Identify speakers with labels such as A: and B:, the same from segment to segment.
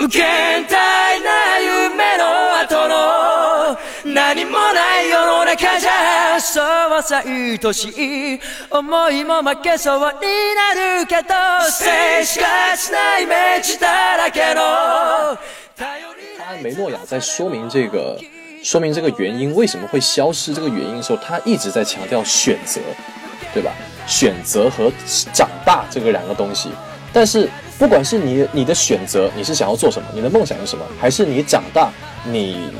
A: 無限大な夢の後の何もない世の中じゃそうさ愛しい思いも負けそうになるけど静しかしないイメージだらけの頼りない
B: 梅诺亚在说明这个，说明这个原因为什么会消失这个原因的时候，他一直在强调选择，对吧？选择和长大这个两个东西。 但是不管是你你的选择，你是想要做什么，你的梦想是什么，还是你长大，你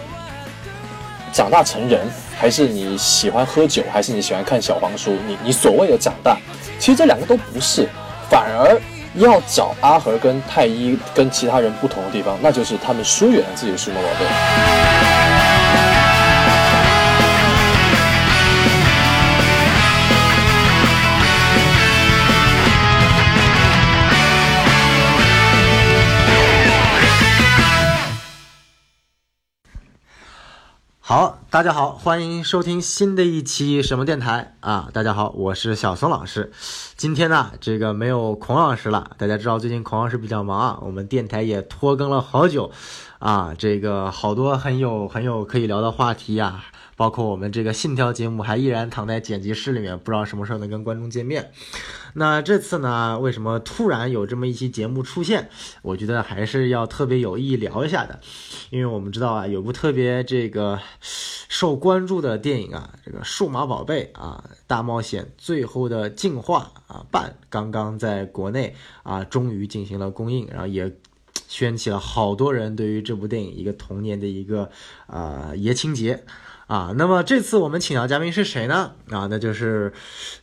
B: 长大成人，还是你喜欢喝酒，还是你喜欢看小黄书，你你所谓的长大，其实这两个都不是，反而要找阿和跟太一跟其他人不同的地方，那就是他们疏远了自己的数码宝贝。
C: 好，大家好，欢迎收听新的一期什么电台啊！大家好，我是小松老师。今天呢，这个没有孔老师了。大家知道最近孔老师比较忙啊，我们电台也拖更了好久啊，这个好多很有很有可以聊的话题呀、包括我们这个信条节目还依然躺在剪辑室里面，不知道什么时候能跟观众见面。那这次呢，为什么突然有这么一期节目出现？我觉得还是要特别有意聊一下的，因为我们知道啊，有部特别这个受关注的电影啊，这个《数码宝贝》啊，《大冒险最后的进化》啊，半刚刚在国内啊，终于进行了公映，然后也。掀起了好多人对于这部电影一个童年的一个啊爷青结啊。那么这次我们请到嘉宾是谁呢？啊，那就是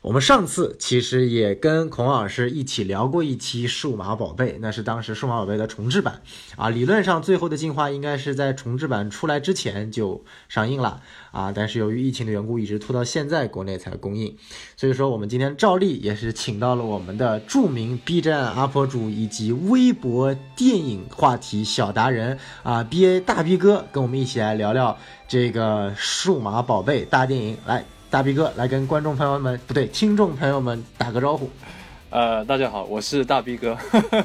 C: 我们上次其实也跟孔老师一起聊过一期《数码宝贝》，那是当时《数码宝贝》的重制版啊。理论上，最后的进化应该是在重制版出来之前就上映了啊，但是由于疫情的缘故，一直拖到现在国内才公映。所以说，我们今天照例也是请到了我们的著名 B 站 UP 主以及微博电影话题小达人啊，BA 大 B 哥，跟我们一起来聊聊这个数码宝贝大电影。来，大 B 哥来跟观众朋友们，不对，听众朋友们打个招呼。
B: 呃，大家好，我是大 B 哥，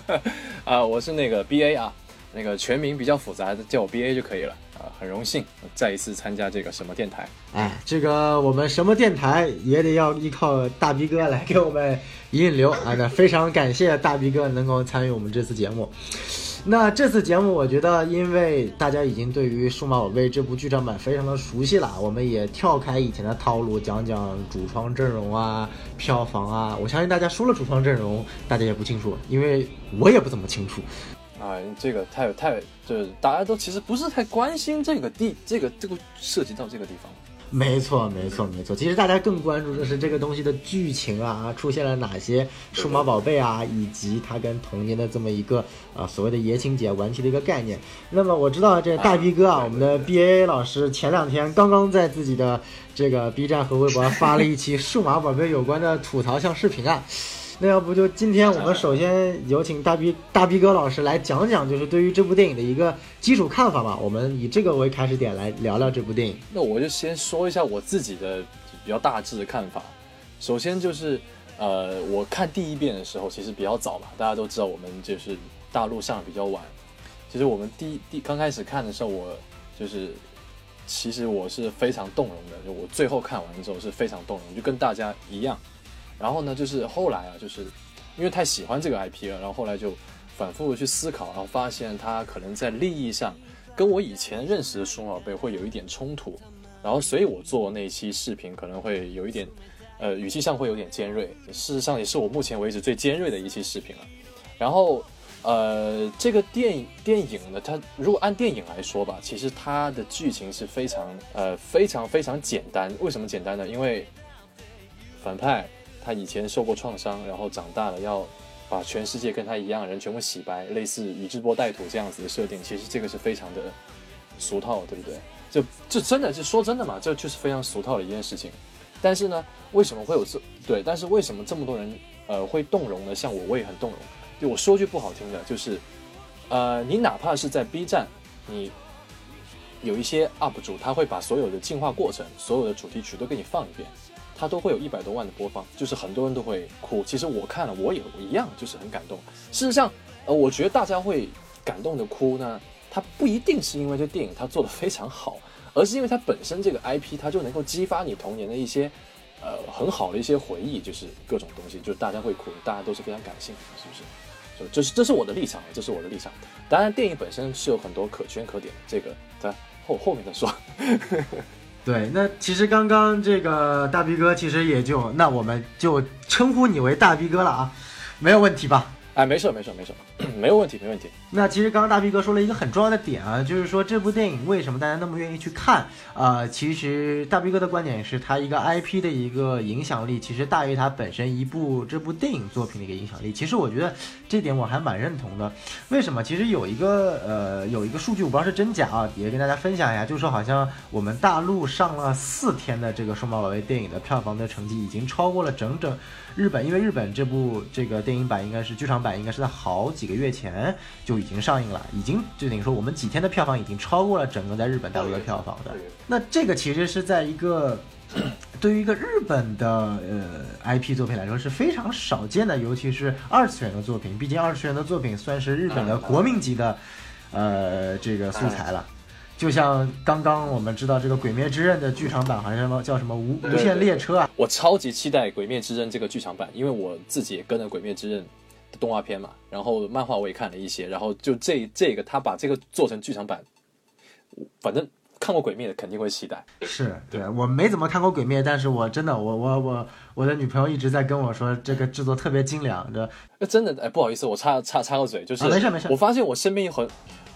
B: 啊、我是那个 BA 啊，那个全名比较复杂，叫我 BA 就可以了、很荣幸再一次参加这个什么电台。
C: 哎，这个我们什么电台也得要依靠大 B 哥来给我们引流啊！那非常感谢大 B 哥能够参与我们这次节目。那这次节目，我觉得因为大家已经对于《数码宝贝》这部剧场版非常的熟悉了，我们也跳开以前的套路，讲讲主创阵容啊、票房啊。我相信大家说了主创阵容，大家也不清楚，因为我也不怎么清楚。
B: 啊，这个太太就是大家都其实不是太关心这个地，这个这个涉及到这个地方。
C: 没错，没错，没错。其实大家更关注的是这个东西的剧情啊，出现了哪些数码宝贝啊，以及它跟童年的这么一个呃所谓的爷青姐顽皮的一个概念。那么我知道这大 B 哥啊，我们的 BA 老师前两天刚刚在自己的这个 B 站和微博发了一期数码宝贝有关的吐槽向视频啊。那要不就今天我们首先有请大 B 大 B 哥老师来讲讲，就是对于这部电影的一个基础看法吧。我们以这个为开始点来聊聊这部电影。
B: 那我就先说一下我自己的比较大致的看法。首先就是，呃，我看第一遍的时候其实比较早吧，大家都知道我们就是大陆上的比较晚。其实我们第第刚开始看的时候，我就是其实我是非常动容的，就我最后看完之后是非常动容，就跟大家一样。然后呢，就是后来啊，就是因为太喜欢这个 IP 了，然后后来就反复的去思考，然后发现它可能在利益上跟我以前认识的数码宝贝会有一点冲突，然后所以我做那期视频可能会有一点，呃，语气上会有点尖锐，事实上也是我目前为止最尖锐的一期视频了。然后，呃，这个电影电影呢，它如果按电影来说吧，其实它的剧情是非常呃非常非常简单。为什么简单呢？因为反派他以前受过创伤，然后长大了要把全世界跟他一样的人全部洗白，类似宇智波带土这样子的设定，其实这个是非常的俗套，对不对？就这真的是说真的嘛，这就是非常俗套的一件事情。但是呢，为什么会有这对？但是为什么这么多人呃会动容呢？像我，我也很动容。就我说句不好听的，就是呃，你哪怕是在 B 站，你有一些 UP 主，他会把所有的进化过程、所有的主题曲都给你放一遍，他都会有一百多万的播放，就是很多人都会哭。其实我看了，我也一样，就是很感动。事实上，呃，我觉得大家会感动的哭呢，它不一定是因为这电影它做的非常好，而是因为它本身这个 IP 它就能够激发你童年的一些呃很好的一些回忆，就是各种东西，就是大家会哭，大家都是非常感性的，是不是？就这是这是我的立场，这是我的立场。当然，电影本身是有很多可圈可点的，这个在后后面再说。
C: 对，那其实刚刚这个大 B 哥其实也就，那我们就称呼你为大 B 哥了啊，没有问题吧？
B: 哎，没事没事没事，没有问题没问题。
C: 那其实刚刚大 B 哥说了一个很重要的点啊，就是说这部电影为什么大家那么愿意去看？呃，其实大 B 哥的观点是他一个 IP 的一个影响力，其实大于他本身一部这部电影作品的一个影响力。其实我觉得这点我还蛮认同的。为什么？其实有一个呃有一个数据，我不知道是真假啊，也跟大家分享一下，就是说好像我们大陆上了四天的这个数码宝贝电影的票房的成绩已经超过了整整。日本，因为日本这部这个电影版应该是剧场版，应该是在好几个月前就已经上映了，已经就等于说我们几天的票房已经超过了整个在日本大陆的票房的。那这个其实是在一个 对于一个日本的呃 IP 作品来说是非常少见的，尤其是二次元的作品，毕竟二次元的作品算是日本的国民级的呃这个素材了。就像刚刚我们知道这个《鬼灭之刃》的剧场版，好像什么叫什么无无限列车啊？
B: 我超级期待《鬼灭之刃》这个剧场版，因为我自己也跟着《鬼灭之刃》的动画片嘛，然后漫画我也看了一些，然后就这这个他把这个做成剧场版，反正看过《鬼灭的肯定会期待。
C: 是对我没怎么看过《鬼灭》，但是我真的我我我我的女朋友一直在跟我说这个制作特别精良的。
B: 真的哎，不好意思，我插插插个嘴，就是
C: 没事没事，
B: 我发现我身边有很。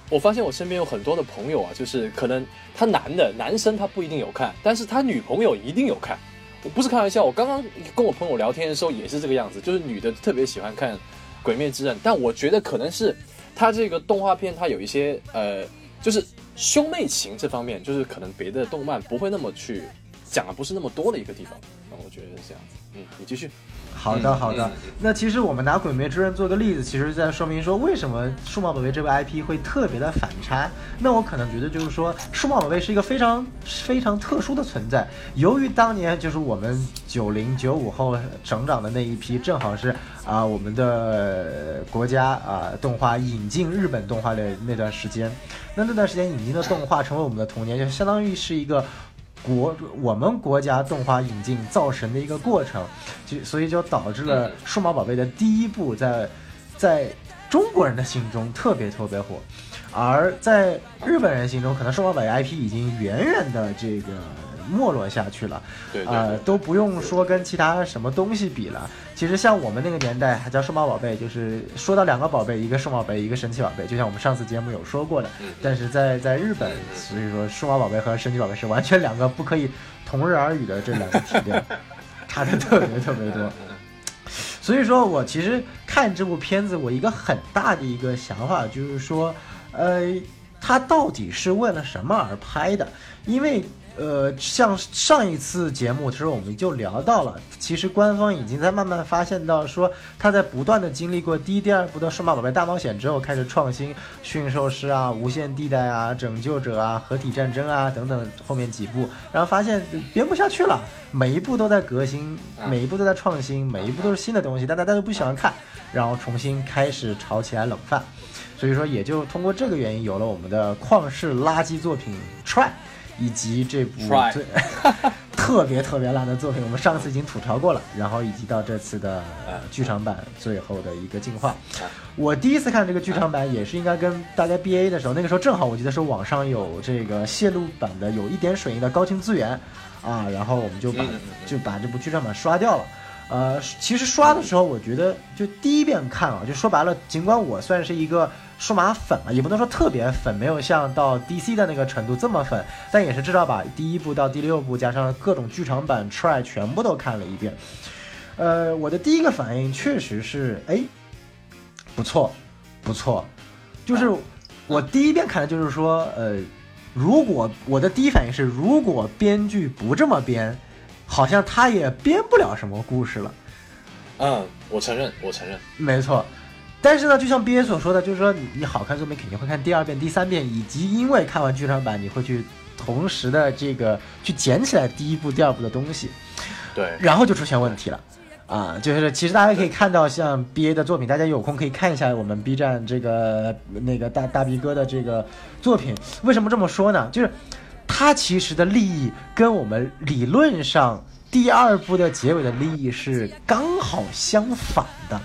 B: 我发现我身边有很多的朋友啊，就是可能他男的男生他不一定有看，但是他女朋友一定有看。我不是开玩笑，我刚刚跟我朋友聊天的时候也是这个样子，就是女的特别喜欢看《鬼灭之刃》，但我觉得可能是它这个动画片它有一些呃，就是兄妹情这方面，就是可能别的动漫不会那么去讲的不是那么多的一个地方。那我觉得是这样子。嗯，你继续。
C: 好的，好的。那其实我们拿《鬼灭之刃》做个例子，其实在说明说为什么数码宝贝这个 IP 会特别的反差。那我可能觉得就是说，数码宝贝是一个非常非常特殊的存在。由于当年就是我们九零九五后成长的那一批，正好是啊我们的国家啊动画引进日本动画的那段时间。那那段时间引进的动画成为我们的童年，就相当于是一个。国我们国家动画引进造神的一个过程，就所以就导致了数码宝贝的第一部在在中国人的心中特别特别火，而在日本人心中，可能数码宝贝 IP 已经远远的这个。没落下去了，
B: 呃，
C: 都不用说跟其他什么东西比了。其实像我们那个年代还叫数码宝贝，就是说到两个宝贝，一个数码宝贝，一个神奇宝贝，就像我们上次节目有说过的。但是在在日本，所以说数码宝贝和神奇宝贝是完全两个不可以同日而语的这两个体量，差的特别特别多。所以说我其实看这部片子，我一个很大的一个想法就是说，呃，它到底是为了什么而拍的？因为。呃，像上一次节目的时候，我们就聊到了，其实官方已经在慢慢发现到，说他在不断的经历过第一、第二部的数码宝贝大冒险之后，开始创新驯兽师啊、无限地带啊、拯救者啊、合体战争啊等等后面几部，然后发现编不下去了，每一部都在革新，每一部都在创新，每一部都是新的东西，但大家都不喜欢看，然后重新开始炒起来冷饭，所以说也就通过这个原因，有了我们的旷世垃圾作品 Try。以及这部最特别特别烂的作品，我们上次已经吐槽过了。然后以及到这次的呃剧场版最后的一个进化。我第一次看这个剧场版也是应该跟大家 B A 的时候，那个时候正好我记得是网上有这个泄露版的有一点水印的高清资源啊，然后我们就把就把这部剧场版刷掉了。呃，其实刷的时候我觉得就第一遍看啊，就说白了，尽管我算是一个。数码粉了，也不能说特别粉，没有像到 DC 的那个程度这么粉，但也是至少把第一部到第六部加上各种剧场版 try 全部都看了一遍。呃，我的第一个反应确实是，哎，不错，不错，就是我第一遍看的就是说，呃，如果我的第一反应是，如果编剧不这么编，好像他也编不了什么故事了。
B: 嗯，我承认，我承认，
C: 没错。但是呢，就像 B A 所说的，就是说你你好看作品肯定会看第二遍、第三遍，以及因为看完剧场版，你会去同时的这个去捡起来第一部、第二部的东西，
B: 对，
C: 然后就出现问题了。啊，就是其实大家可以看到，像 B A 的作品，大家有空可以看一下我们 B 站这个那个大大 B 哥的这个作品。为什么这么说呢？就是他其实的利益跟我们理论上第二部的结尾的利益是刚好相反的。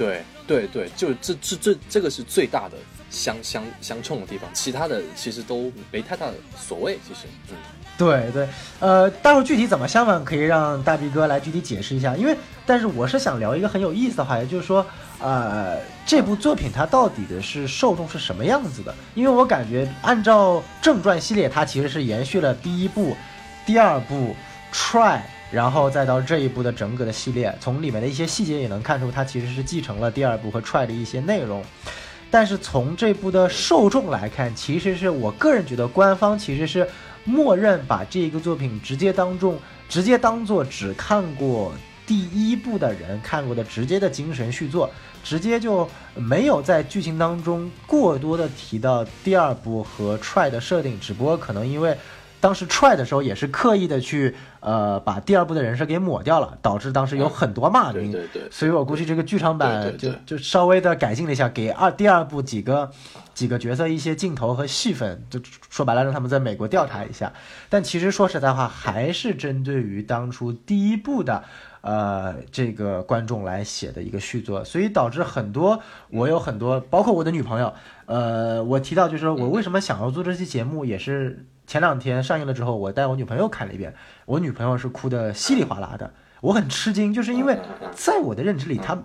B: 对对对，就这这这这个是最大的相相相冲的地方，其他的其实都没太大的所谓。其实，嗯。
C: 对对，呃，待会儿具体怎么相反，可以让大 B 哥来具体解释一下。因为，但是我是想聊一个很有意思的话，题就是说，呃，这部作品它到底的是受众是什么样子的？因为我感觉，按照正传系列，它其实是延续了第一部、第二部 Try，然后再到这一部的整个的系列，从里面的一些细节也能看出，它其实是继承了第二部和 Try 的一些内容。但是从这部的受众来看，其实是我个人觉得，官方其实是。默认把这一个作品直接当众，直接当做只看过第一部的人看过的直接的精神续作，直接就没有在剧情当中过多的提到第二部和 try 的设定，只不过可能因为。当时 try 的时候也是刻意的去，呃，把第二部的人设给抹掉了，导致当时有很多骂名。
B: 对对。
C: 所以我估计这个剧场版就就稍微的改进了一下，给二第二部几个几个角色一些镜头和戏份，就说白了让他们在美国调查一下。但其实说实在话，还是针对于当初第一部的，呃，这个观众来写的一个续作，所以导致很多我有很多，包括我的女朋友，呃，我提到就是说我为什么想要做这期节目，也是。前两天上映了之后，我带我女朋友看了一遍，我女朋友是哭的稀里哗啦的，我很吃惊，就是因为在我的认知里，她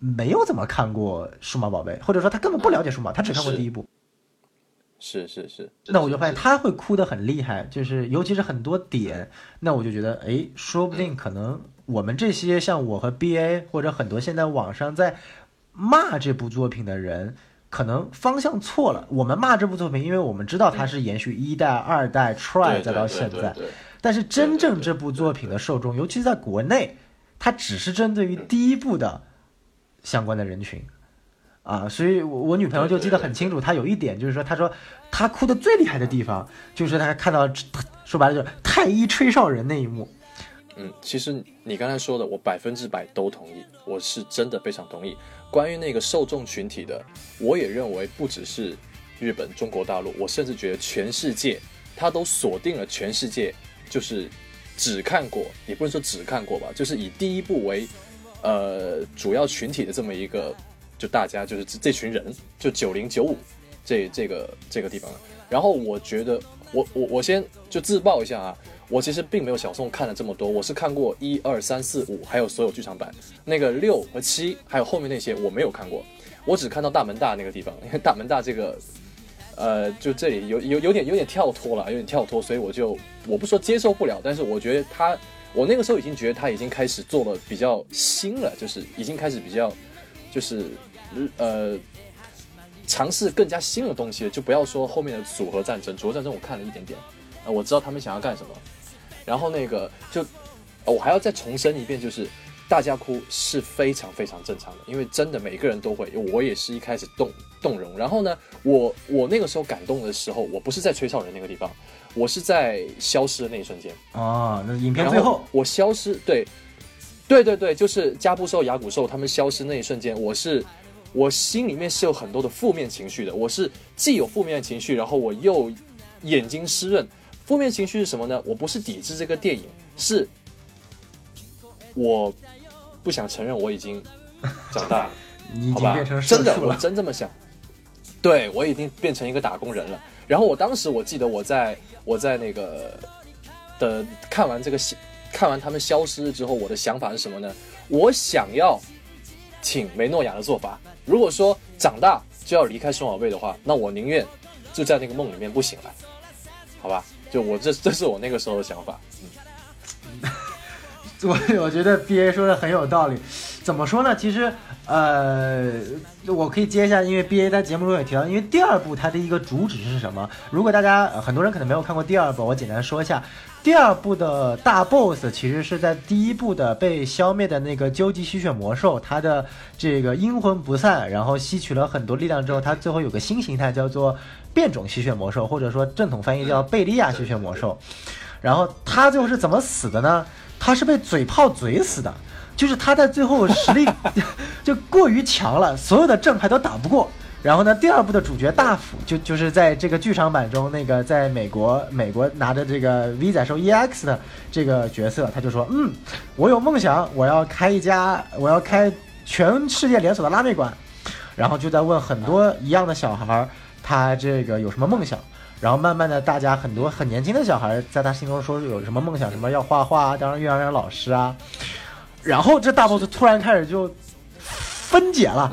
C: 没有怎么看过数码宝贝，或者说她根本不了解数码，她只看过第一部。
B: 是是是。
C: 那我就发现她会哭的很厉害，就是尤其是很多点，那我就觉得，哎，说不定可能我们这些像我和 BA 或者很多现在网上在骂这部作品的人。可能方向错了。我们骂这部作品，因为我们知道它是延续一代、二代、try 再到现在。但是真正这部作品的受众，尤其是在国内，它只是针对于第一部的相关的人群啊。所以，我我女朋友就记得很清楚，她有一点就是说，她说她哭的最厉害的地方，就是她看到说白了就是太医吹哨人那一幕。
B: 嗯，其实你刚才说的，我百分之百都同意，我是真的非常同意。关于那个受众群体的，我也认为不只是日本、中国大陆，我甚至觉得全世界，他都锁定了全世界，就是只看过，也不能说只看过吧，就是以第一部为呃主要群体的这么一个，就大家就是这群人，就九零九五这这个这个地方。然后我觉得，我我我先就自曝一下啊。我其实并没有小宋看了这么多，我是看过一二三四五，还有所有剧场版。那个六和七，还有后面那些我没有看过，我只看到大门大那个地方。因为大门大这个，呃，就这里有有有点有点跳脱了，有点跳脱，所以我就我不说接受不了，但是我觉得他，我那个时候已经觉得他已经开始做了比较新了，就是已经开始比较，就是呃，尝试更加新的东西了。就不要说后面的组合战争，组合战争我看了一点点，啊，我知道他们想要干什么。然后那个就，我还要再重申一遍，就是大家哭是非常非常正常的，因为真的每个人都会，我也是一开始动动容。然后呢，我我那个时候感动的时候，我不是在吹哨人那个地方，我是在消失的那一瞬间
C: 啊。那影片最后
B: 我消失，对，对对对，就是加布兽、牙骨兽他们消失那一瞬间，我是我心里面是有很多的负面情绪的，我是既有负面情绪，然后我又眼睛湿润。负面情绪是什么呢？我不是抵制这个电影，是我不想承认我已经长大了，
C: 你已经变成
B: 真的，我真这么想。对我已经变成一个打工人了。然后我当时我记得我在我在那个的看完这个看完他们消失之后，我的想法是什么呢？我想要请梅诺亚的做法。如果说长大就要离开数码宝贝的话，那我宁愿就在那个梦里面不醒来，好吧？就我这，这是我那个时候的想法。
C: 嗯，我我觉得 B A 说的很有道理。怎么说呢？其实，呃，我可以接一下，因为 B A 在节目中也提到，因为第二部它的一个主旨是什么？如果大家很多人可能没有看过第二部，我简单说一下，第二部的大 boss 其实是在第一部的被消灭的那个究极吸血魔兽，它的这个阴魂不散，然后吸取了很多力量之后，它最后有个新形态叫做。变种吸血魔兽，或者说正统翻译叫贝利亚吸血魔兽，然后他最后是怎么死的呢？他是被嘴炮嘴死的。就是他在最后实力 就过于强了，所有的正派都打不过。然后呢，第二部的主角大辅就就是在这个剧场版中那个在美国美国拿着这个 V 仔兽 EX 的这个角色，他就说，嗯，我有梦想，我要开一家，我要开全世界连锁的拉面馆。然后就在问很多一样的小孩儿，他这个有什么梦想？然后慢慢的，大家很多很年轻的小孩在他心中说有什么梦想，什么要画画啊，当幼儿园老师啊。然后这大 boss 突然开始就分解了，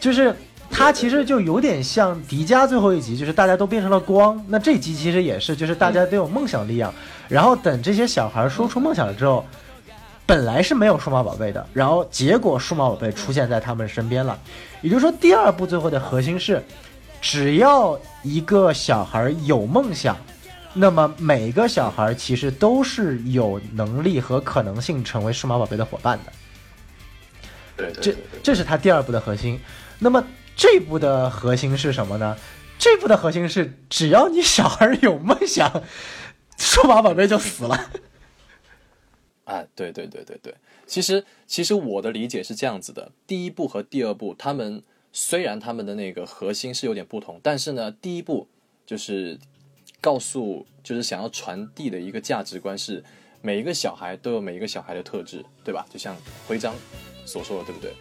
C: 就是他其实就有点像迪迦最后一集，就是大家都变成了光。那这集其实也是，就是大家都有梦想力量。然后等这些小孩说出梦想了之后。本来是没有数码宝贝的，然后结果数码宝贝出现在他们身边了，也就是说，第二部最后的核心是，只要一个小孩有梦想，那么每个小孩其实都是有能力和可能性成为数码宝贝的伙伴的。
B: 对，
C: 这这是他第二部的核心。那么这部的核心是什么呢？这部的核心是，只要你小孩有梦想，数码宝贝就死了。
B: 啊，对对对对对，其实其实我的理解是这样子的，第一部和第二部，他们虽然他们的那个核心是有点不同，但是呢，第一步就是告诉，就是想要传递的一个价值观是，每一个小孩都有每一个小孩的特质，对吧？就像徽章所说的，对不对？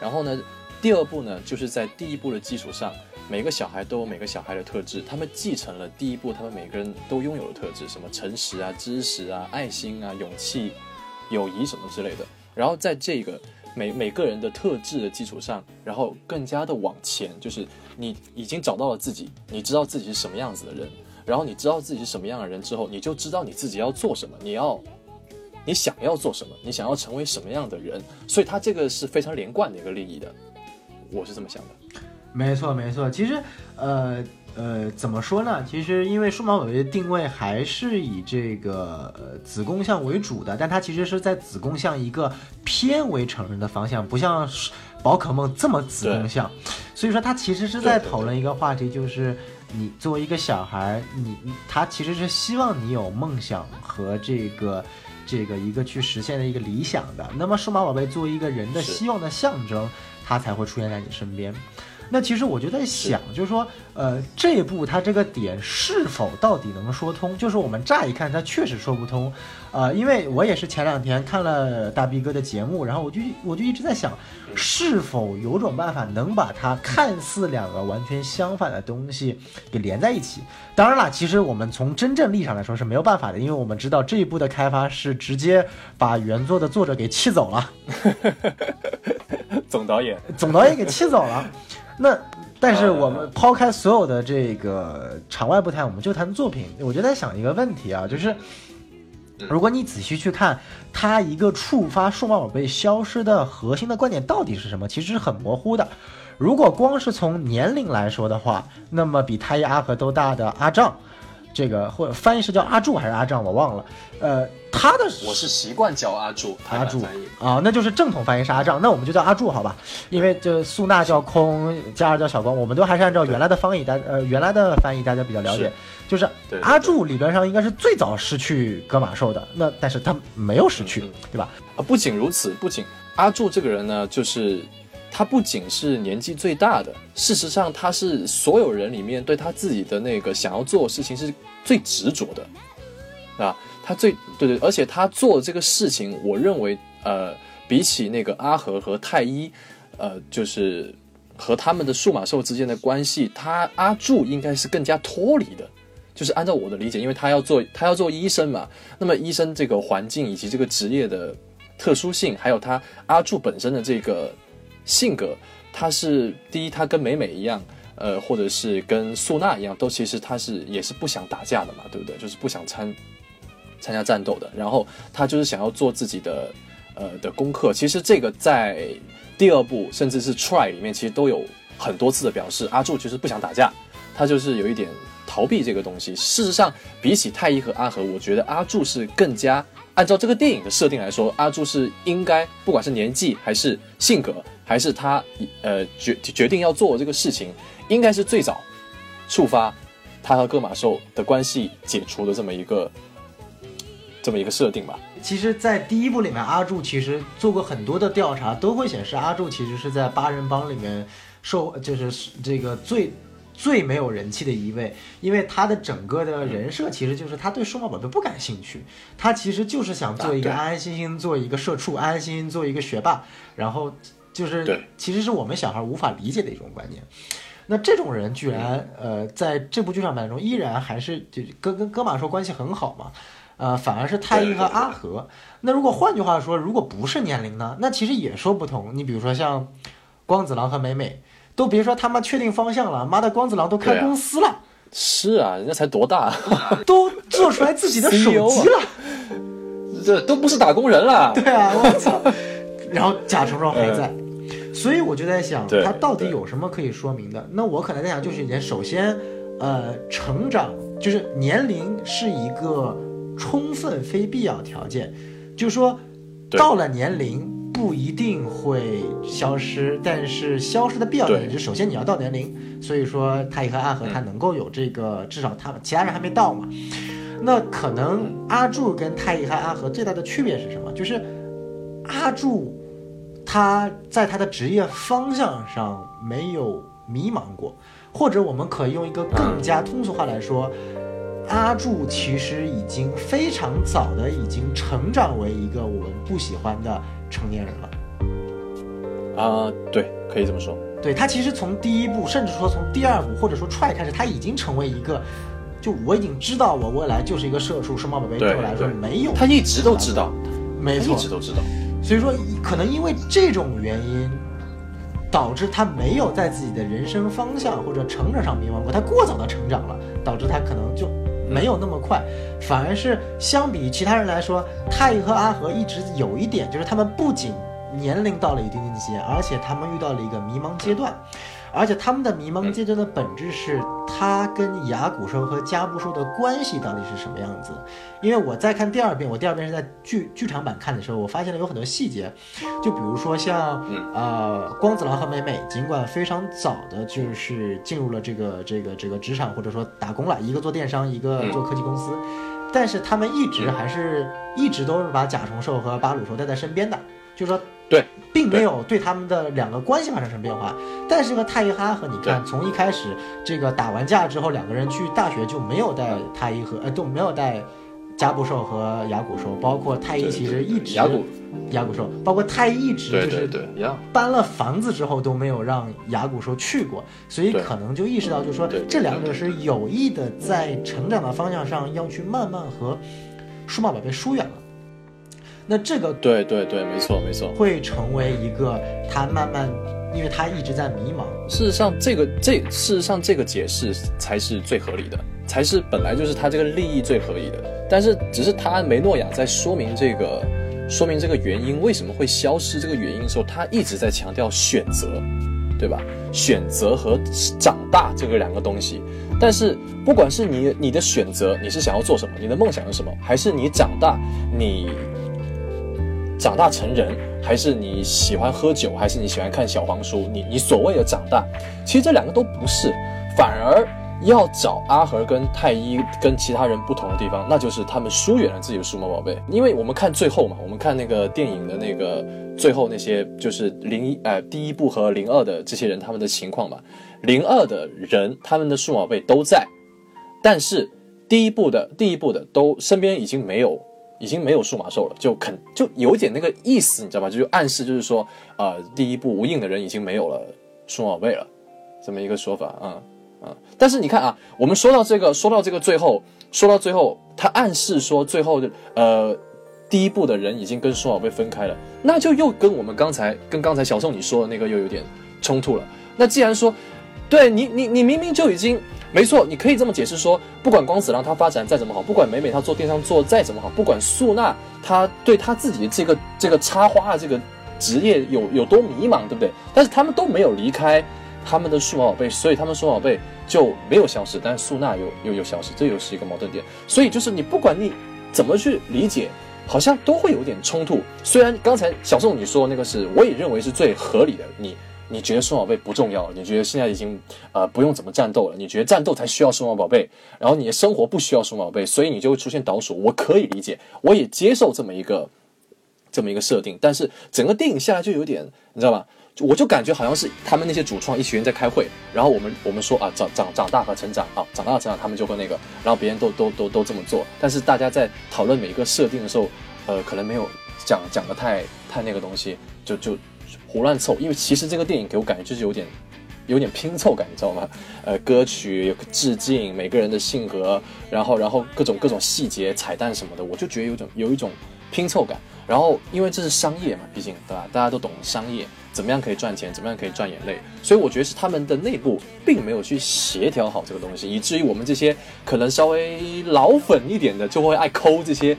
B: 然后呢，第二步呢，就是在第一步的基础上，每个小孩都有每个小孩的特质，他们继承了第一步他们每个人都拥有的特质，什么诚实啊、知识啊、爱心啊、勇气。友谊什么之类的，然后在这个每每个人的特质的基础上，然后更加的往前，就是你已经找到了自己，你知道自己是什么样子的人，然后你知道自己是什么样的人之后，你就知道你自己要做什么，你要你想要做什么，你想要成为什么样的人，所以它这个是非常连贯的一个利益的，我是这么想的。
C: 没错，没错，其实，呃。呃，怎么说呢？其实因为数码宝贝的定位还是以这个呃子宫向为主的，但它其实是在子宫向一个偏为成人的方向，不像宝可梦这么子宫向。所以说，它其实是在讨论一个话题，就是你作为一个小孩，你他其实是希望你有梦想和这个这个一个去实现的一个理想的。那么数码宝贝作为一个人的希望的象征，它才会出现在你身边。那其实我就在想，就是说，呃，这部它这个点是否到底能说通？就是我们乍一看，它确实说不通，呃，因为我也是前两天看了大 B 哥的节目，然后我就我就一直在想，是否有种办法能把它看似两个完全相反的东西给连在一起？当然了，其实我们从真正立场来说是没有办法的，因为我们知道这一部的开发是直接把原作的作者给气走了，
B: 总导演，
C: 总导演给气走了。那，但是我们抛开所有的这个场外不谈，我们就谈作品。我就在想一个问题啊，就是如果你仔细去看，他一个触发数码宝贝消失的核心的观点到底是什么，其实是很模糊的。如果光是从年龄来说的话，那么比太一阿和都大的阿丈。这个或者翻译是叫阿柱还是阿丈，我忘了。呃，他的
B: 我是习惯叫阿柱，
C: 阿柱啊，那就是正统翻译是阿丈，那我们就叫阿柱好吧？因为就素娜叫空，加尔叫小光，我们都还是按照原来的翻译，大呃原来的翻译大家比较了解，就是阿柱理论上应该是最早失去格马兽的，那但是他没有失去，对吧？
B: 啊，不仅如此，不仅阿柱这个人呢，就是。他不仅是年纪最大的，事实上他是所有人里面对他自己的那个想要做的事情是最执着的，啊，他最对对，而且他做的这个事情，我认为，呃，比起那个阿和和太一，呃，就是和他们的数码兽之间的关系，他阿柱应该是更加脱离的，就是按照我的理解，因为他要做他要做医生嘛，那么医生这个环境以及这个职业的特殊性，还有他阿柱本身的这个。性格，他是第一，他跟美美一样，呃，或者是跟素娜一样，都其实他是也是不想打架的嘛，对不对？就是不想参参加战斗的。然后他就是想要做自己的呃的功课。其实这个在第二部甚至是 Try 里面，其实都有很多次的表示。阿柱其实不想打架，他就是有一点逃避这个东西。事实上，比起太一和阿和，我觉得阿柱是更加按照这个电影的设定来说，阿柱是应该不管是年纪还是性格。还是他呃决决定要做这个事情，应该是最早触发他和戈马兽的关系解除的这么一个这么一个设定吧。
C: 其实，在第一部里面，阿柱其实做过很多的调查，都会显示阿柱其实是在八人帮里面受，就是这个最最没有人气的一位，因为他的整个的人设其实就是他对数码宝贝不感兴趣，他其实就是想做一个安安心心做一个社畜，安安心心做一个学霸，然后就是其实是我们小孩无法理解的一种观念。那这种人居然呃，在这部剧场版中依然还是就跟跟哥马说关系很好嘛，呃，反而是太一和阿和。那如果换句话说，如果不是年龄呢，那其实也说不通。你比如说像光子郎和美美，都别说他妈确定方向了，妈的，光子郎都开公司了，
B: 是啊，人家才多大，
C: 都做出来自己的手机了。
B: 这都不是打工人了。
C: 对啊，我操！然后贾成壮还在，所以我就在想，
B: 对
C: 他到底有什么可以说明的？那我可能在想，就是人首先，呃，成长就是年龄是一个充分非必要条件，就是说到了年龄不一定会消失，但是消失的必要条
B: 件
C: 就首先你要到年龄，所以说太乙和阿和他能够有这个，至少他们其他人还没到嘛。那可能阿柱跟太乙和阿和最大的区别是什么？就是阿柱他在他的职业方向上没有迷茫过，或者我们可以用一个更加通俗话来说，阿柱其实已经非常早的已经成长为一个我们不喜欢的成年人了。
B: 啊，对，可以这么说。
C: 对他其实从第一部，甚至说从第二部或者说 try 开始，他已经成为一个，就我已经知道我未来就是一个社畜，数码宝贝对
B: 对
C: 我来说没有，
B: 他一直都知道，
C: 没错
B: 一，直都知道。
C: 所以说可能因为这种原因，导致他没有在自己的人生方向或者成长上迷茫过，他过早的成长了，导致他可能就没有那么快，反而是相比其他人来说，太乙和阿和一直有一点，就是他们不仅年龄到了一定年纪，而且他们遇到了一个迷茫阶段，而且他们的迷茫阶段的本质是他跟牙骨兽和加布兽的关系到底是什么样子。因为我在看第二遍，我第二遍是在剧剧场版看的时候，我发现了有很多细节，就比如说像呃光子郎和美美，尽管非常早的就是进入了这个这个这个职场或者说打工了，一个做电商，一个做科技公司，但是他们一直还是一直都是把甲虫兽和巴鲁兽带在身边的，就是说
B: 对，
C: 并没有对他们的两个关系发生什么变化。但是呢，太一哈和你看，从一开始这个打完架之后，两个人去大学就没有带太一和呃都没有带加布兽和牙古兽，包括太一其实一直
B: 牙古
C: 牙骨兽，包括太一一直
B: 对
C: 就是
B: 对对，一样。
C: 搬了房子之后都没有让牙古兽去过，所以可能就意识到，就是说这两者是有意的在成长的方向上要去慢慢和数码宝贝疏远了。那这个
B: 对对对，没错没错。
C: 会成为一个他慢慢，因为他一直在迷茫，
B: 事实上，这个这事实上这个解释才是最合理的，才是本来就是他这个利益最合理的。但是只是他梅诺亚在说明这个说明这个原因为什么会消失这个原因的时候，他一直在强调选择，对吧？选择和长大这个两个东西。但是不管是你你的选择，你是想要做什么，你的梦想是什么，还是你长大你长大成人，还是你喜欢喝酒，还是你喜欢看小黄书？你你所谓的长大，其实这两个都不是，反而要找阿和跟太一跟其他人不同的地方，那就是他们疏远了自己的数码宝贝。因为我们看最后嘛，我们看那个电影的那个最后那些就是零一呃第一部和零二的这些人他们的情况嘛，零二的人他们的数码宝贝都在，但是第一部的第一部的都身边已经没有。已经没有数码兽了，就肯就有点那个意思，你知道吧？就暗示就是说，呃，第一部无印的人已经没有了数码宝贝了，这么一个说法啊啊、嗯！但是你看啊，我们说到这个，说到这个最后，说到最后，他暗示说最后的呃第一部的人已经跟数码宝贝分开了，那就又跟我们刚才跟刚才小宋你说的那个又有点冲突了。那既然说，对你你你明明就已经。没错，你可以这么解释说，不管光子郎他发展再怎么好，不管美美她做电商做再怎么好，不管素娜她对她自己的这个这个插花的这个职业有有多迷茫，对不对？但是他们都没有离开他们的数码宝贝，所以他们数码宝贝就没有消失，但是素娜又又有消失，这又是一个矛盾点。所以就是你不管你怎么去理解，好像都会有点冲突。虽然刚才小宋你说那个是，我也认为是最合理的，你。你觉得数码宝贝不重要，你觉得现在已经呃不用怎么战斗了，你觉得战斗才需要数码宝贝，然后你的生活不需要数码宝贝，所以你就会出现倒数。我可以理解，我也接受这么一个这么一个设定，但是整个电影下来就有点，你知道吧？我就感觉好像是他们那些主创一群人在开会，然后我们我们说啊长长长大和成长啊长大成长，他们就会那个，然后别人都都都都这么做，但是大家在讨论每一个设定的时候，呃，可能没有讲讲的太太那个东西，就就胡乱凑，因为其实这个电影给我感觉就是有点有点拼凑感，你知道吗？呃，歌曲有致敬，每个人的性格，然后然后各种各种细节彩蛋什么的，我就觉得有种有一种拼凑感。然后因为这是商业嘛，毕竟对吧？大家都懂商业，怎么样可以赚钱，怎么样可以赚眼泪，所以我觉得是他们的内部并没有去协调好这个东西，以至于我们这些可能稍微老粉一点的就会爱抠这些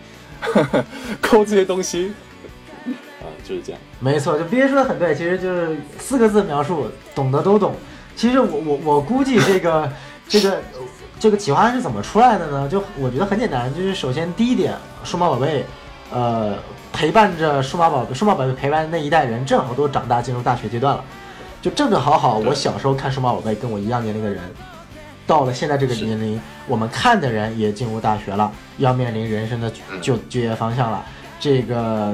B: 抠这些东西，就是这样。
C: 没错，就憋说的很对，其实就是四个字描述，懂得都懂。其实我我我估计这个 这个这个企划案是怎么出来的呢？就我觉得很简单，就是首先第一点，数码宝贝，呃，陪伴着数码宝贝，数码宝贝陪伴那一代人，正好都长大进入大学阶段了，就正正好好，我小时候看数码宝贝，跟我一样年龄的人，到了现在这个年龄，我们看的人也进入大学了，要面临人生的就就业方向了，这个。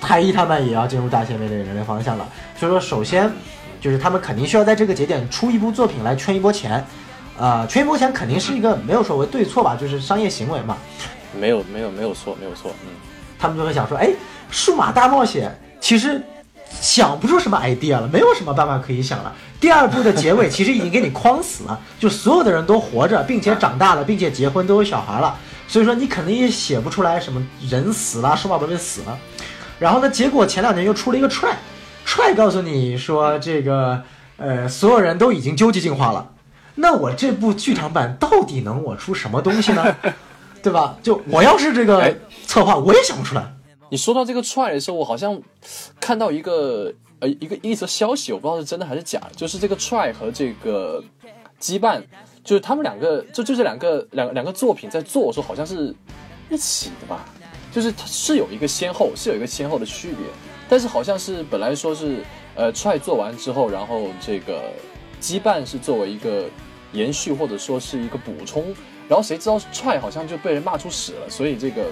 C: 太一他们也要进入大线面的人类方向了，所以说首先就是他们肯定需要在这个节点出一部作品来圈一波钱，啊、圈一波钱肯定是一个没有所谓对错吧，就是商业行为嘛。
B: 没有没有没有错没有错，嗯，
C: 他们就会想说，哎，数码大冒险其实想不出什么 idea 了，没有什么办法可以想了。第二部的结尾其实已经给你框死了，就所有的人都活着，并且长大了，并且结婚都有小孩了，所以说你肯定也写不出来什么人死了，数码宝贝死了。然后呢，结果前两年又出了一个 try，try 告诉你说这个呃所有人都已经究极进化了，那我这部剧场版到底能我出什么东西呢？对吧？就我要是这个
B: 哎
C: 策划，我也想不出来。
B: 你说到这个 try 的时候，我好像看到一个呃一个一则消息，我不知道是真的还是假的，就是这个 try 和这个羁绊，就是他们两个就就这两个两两个作品在做的时候，好像是一起的吧？就是它是有一个先后，是有一个先后的区别，但是好像是本来说是呃 try 做完之后，然后这个羁绊是作为一个延续或者说是一个补充，然后谁知道 try 好像就被人骂出屎了，所以这个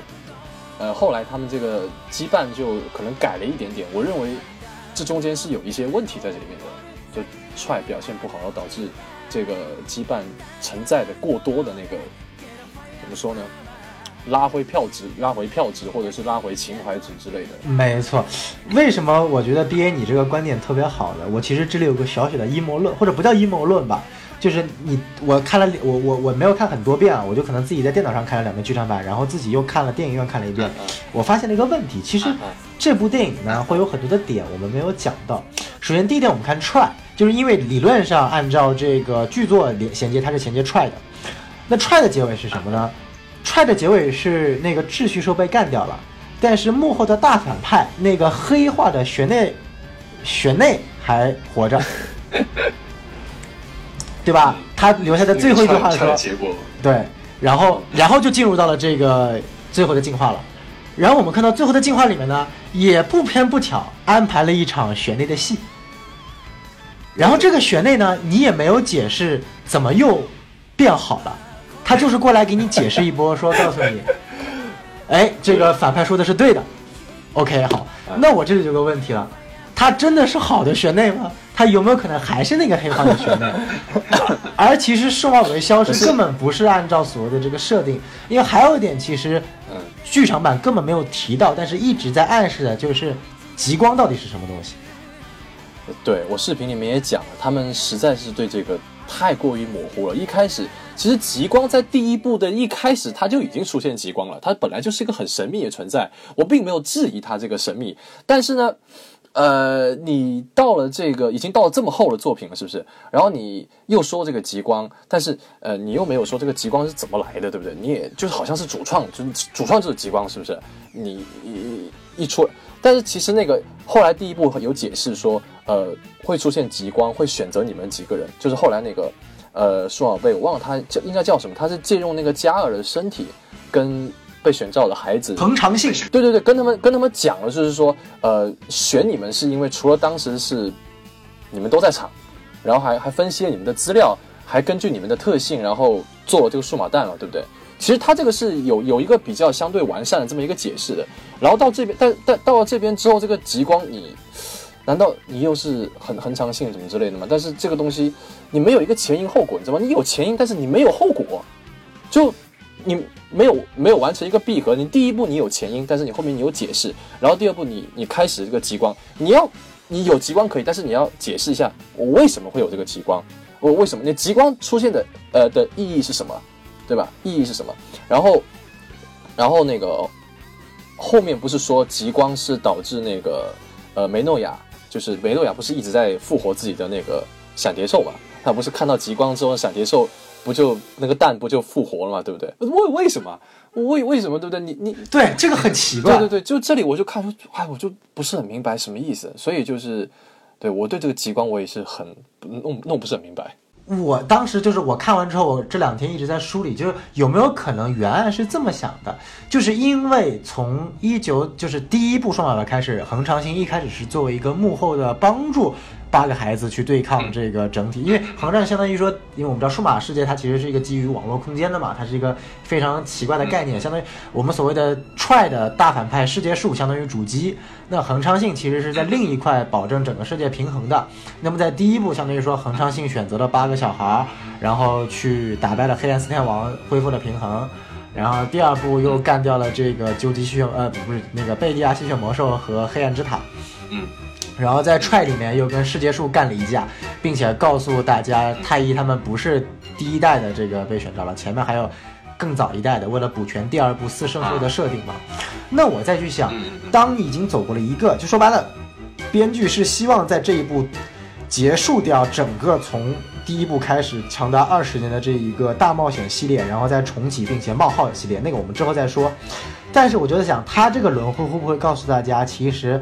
B: 呃后来他们这个羁绊就可能改了一点点，我认为这中间是有一些问题在这里面的，就 try 表现不好，然后导致这个羁绊承载的过多的那个怎么说呢？拉回票值，拉回票值，或者是拉回情怀值之类的。
C: 没错，为什么我觉得 B A 你这个观点特别好呢？我其实这里有个小小的阴谋论，或者不叫阴谋论吧，就是你我看了我我我没有看很多遍啊，我就可能自己在电脑上看了两遍剧场版，然后自己又看了电影院看了一遍，我发现了一个问题，其实这部电影呢会有很多的点我们没有讲到。首先第一点，我们看 try，就是因为理论上按照这个剧作连衔接，它是衔接 try 的。那 try 的结尾是什么呢？try 的结尾是那个秩序兽被干掉了，但是幕后的大反派那个黑化的玄内，玄内还活着，对吧？他留下的最后一句话说，
B: 结果
C: 对，然后然后就进入到了这个最后的进化了。然后我们看到最后的进化里面呢，也不偏不巧安排了一场玄内的戏。然后这个玄内呢，你也没有解释怎么又变好了，他就是过来给你解释一波，说告诉你，哎，这个反派说的是对的。OK，好，那我这里就有个问题了，他真的是好的学内吗？他有没有可能还是那个黑化的学内？而其实数码宝贝消失根本不是按照所谓的这个设定，因为还有一点，其实
B: 嗯
C: 剧场版根本没有提到，但是一直在暗示的就是极光到底是什么东西。
B: 对我视频里面也讲了，他们实在是对这个太过于模糊了。一开始，其实极光在第一部的一开始，它就已经出现极光了，它本来就是一个很神秘的存在，我并没有质疑它这个神秘。但是呢，呃，你到了这个已经到了这么厚的作品了，是不是？然后你又说这个极光，但是呃，你又没有说这个极光是怎么来的，对不对？你也就是好像是主创，就是主创就是极光，是不是？你一一出，但是其实那个后来第一部有解释说，呃，会出现极光，会选择你们几个人，就是后来那个呃数码宝贝，我忘了他叫应该叫什么，他是借用那个加尔的身体跟被选召的孩子
C: 恒常性
B: 对对对，跟他们跟他们讲了，就是说，呃，选你们是因为除了当时是你们都在场，然后还还分析了你们的资料，还根据你们的特性，然后做了这个数码蛋了，对不对？其实他这个是有有一个比较相对完善的这么一个解释的。然后到这边，但但到了这边之后，这个极光你，难道你又是恒恒常性什么之类的吗？但是这个东西你没有一个前因后果，你知道吗？你有前因，但是你没有后果，就你没有没有完成一个闭合。你第一步你有前因，但是你后面你有解释，然后第二步你你开始这个极光，你要你有极光可以，但是你要解释一下我为什么会有这个极光，我为什么那极光出现的呃的意义是什么？对吧？意义是什么？然后，然后那个后面不是说极光是导致那个呃梅诺亚，就是梅诺亚不是一直在复活自己的那个闪蝶兽嘛？他不是看到极光之后，闪蝶兽不就那个蛋不就复活了嘛？对不对？为为什么？为为什么？对不对？你你
C: 对这个很奇怪。
B: 对对对，就这里我就看出，哎，我就不是很明白什么意思。所以就是对我对这个极光我也是很弄弄不是很明白。
C: 我当时就是我看完之后，我这两天一直在梳理，就是有没有可能原案是这么想的，就是因为从一九就是第一部双马尾开始，恒长星一开始是作为一个幕后的帮助。八个孩子去对抗这个整体，因为航战相当于说，因为我们知道数码世界它其实是一个基于网络空间的嘛，它是一个非常奇怪的概念，相当于我们所谓的 try 的大反派世界树相当于主机，那恒昌信其实是在另一块保证整个世界平衡的。那么在第一步，相当于说恒昌信选择了八个小孩，然后去打败了黑暗四天王，恢复了平衡，然后第二步又干掉了这个究极吸血呃不是那个贝利亚吸血魔兽和黑暗之塔，
B: 嗯。
C: 然后在踹里面又跟世界树干了一架，并且告诉大家太一他们不是第一代的这个被选召了，前面还有更早一代的，为了补全第二部四圣会的设定嘛。那我再去想，当已经走过了一个，就说白了，编剧是希望在这一部结束掉整个从第一部开始长达二十年的这一个大冒险系列，然后再重启并且冒号系列，那个我们之后再说。但是我觉得想他这个轮回会不会告诉大家，其实。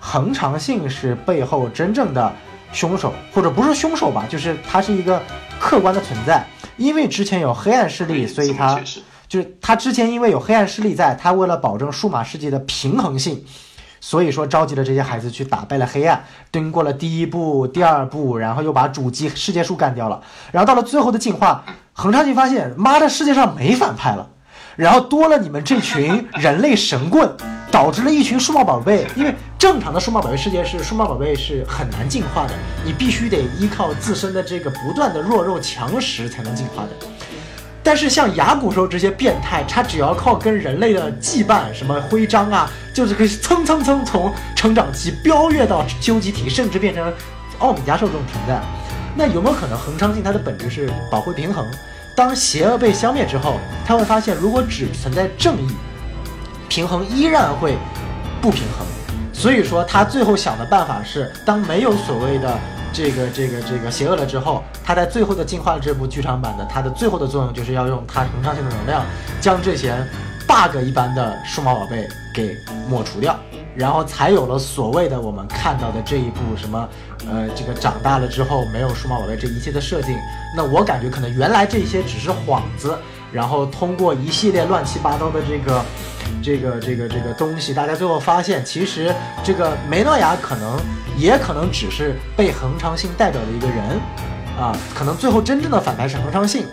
C: 恒长性是背后真正的凶手，或者不是凶手吧，就是他是一个客观的存在。因为之前有黑暗势力，所以他就是他之前因为有黑暗势力在，他为了保证数码世界的平衡性，所以说召集了这些孩子去打败了黑暗，经过了第一步、第二步，然后又把主机世界树干掉了，然后到了最后的进化，恒长性发现，妈的，世界上没反派了。然后多了你们这群人类神棍，导致了一群数码宝贝。因为正常的数码宝贝世界是数码宝贝是很难进化的，你必须得依靠自身的这个不断的弱肉强食才能进化的。但是像牙骨兽这些变态，它只要靠跟人类的羁绊，什么徽章啊，就是可以蹭蹭蹭从成长期飙跃到究极体，甚至变成奥米加兽这种存在。那有没有可能恒昌性它的本质是保护平衡？当邪恶被消灭之后，他会发现，如果只存在正义，平衡依然会不平衡。所以说，他最后想的办法是，当没有所谓的这个这个这个邪恶了之后，他在最后的进化这部剧场版的，它的最后的作用就是要用它恒常性的能量，将这些 bug 一般的数码宝贝给抹除掉。然后才有了所谓的我们看到的这一部什么，呃，这个长大了之后没有数码宝贝这一切的设定。那我感觉可能原来这些只是幌子，然后通过一系列乱七八糟的这个，这个这个这个东西，大家最后发现，其实这个梅诺亚可能也可能只是被恒常性代表的一个人，啊，可能最后真正的反派是恒常性。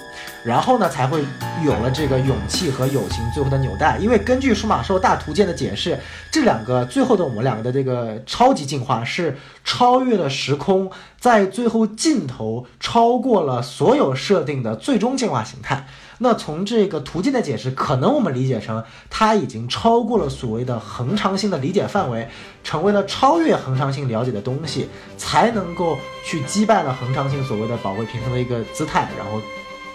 C: 然后呢，才会有了这个勇气和友情最后的纽带。因为根据数码兽大图鉴的解释，这两个最后的我们两个的这个超级进化是超越了时空，在最后尽头超过了所有设定的最终进化形态。那从这个途径的解释，可能我们理解成它已经超过了所谓的恒常性的理解范围，成为了超越恒常性了解的东西，才能够去击败了恒常性所谓的保卫平衡的一个姿态，然后。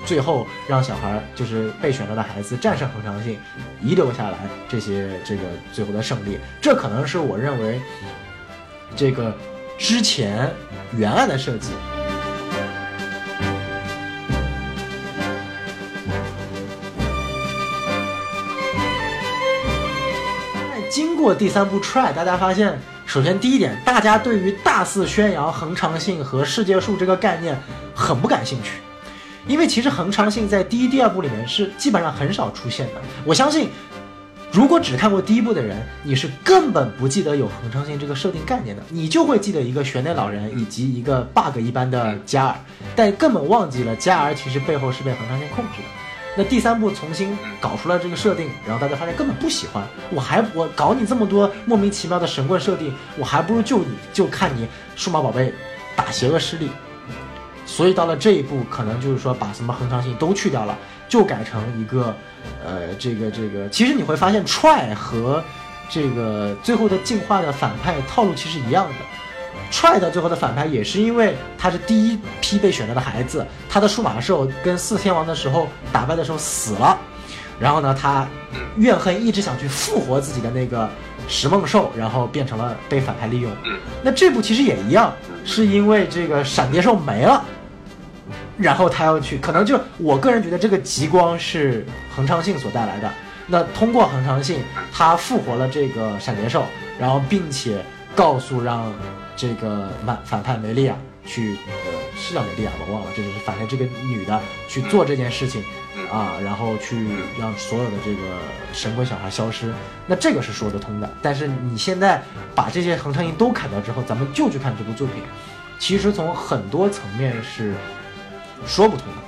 C: 最后让小孩就是被选择的孩子战胜恒常性，遗留下来这些这个最后的胜利，这可能是我认为这个之前原案的设计。经过第三部 try，大家发现，首先第一点，大家对于大肆宣扬恒常性和世界树这个概念很不感兴趣。因为其实恒常性在第一、第二部里面是基本上很少出现的。我相信，如果只看过第一部的人，你是根本不记得有恒常性这个设定概念的，你就会记得一个玄内老人以及一个 bug 一般的加尔，但根本忘记了加尔其实背后是被恒常性控制的。那第三部重新搞出来这个设定，然后大家发现根本不喜欢，我还我搞你这么多莫名其妙的神棍设定，我还不如就你就看你数码宝贝打邪恶势力。所以到了这一步，可能就是说把什么恒常性都去掉了，就改成一个，呃，这个这个，其实你会发现 try 和这个最后的进化的反派套路其实一样的。Try 的最后的反派也是因为他是第一批被选择的孩子，他的数码兽跟四天王的时候打败的时候死了，然后呢，他怨恨一直想去复活自己的那个石梦兽，然后变成了被反派利用。那这部其实也一样，是因为这个闪蝶兽没了。然后他要去，可能就我个人觉得这个极光是恒常性所带来的。那通过恒常性，他复活了这个闪蝶兽，然后并且告诉让这个反反派梅利亚去，呃，是叫梅利亚吧，我忘了，就是反正这个女的去做这件事情，啊，然后去让所有的这个神鬼小孩消失。那这个是说得通的。但是你现在把这些恒常性都砍掉之后，咱们就去看这部作品，其实从很多层面是。说不通的，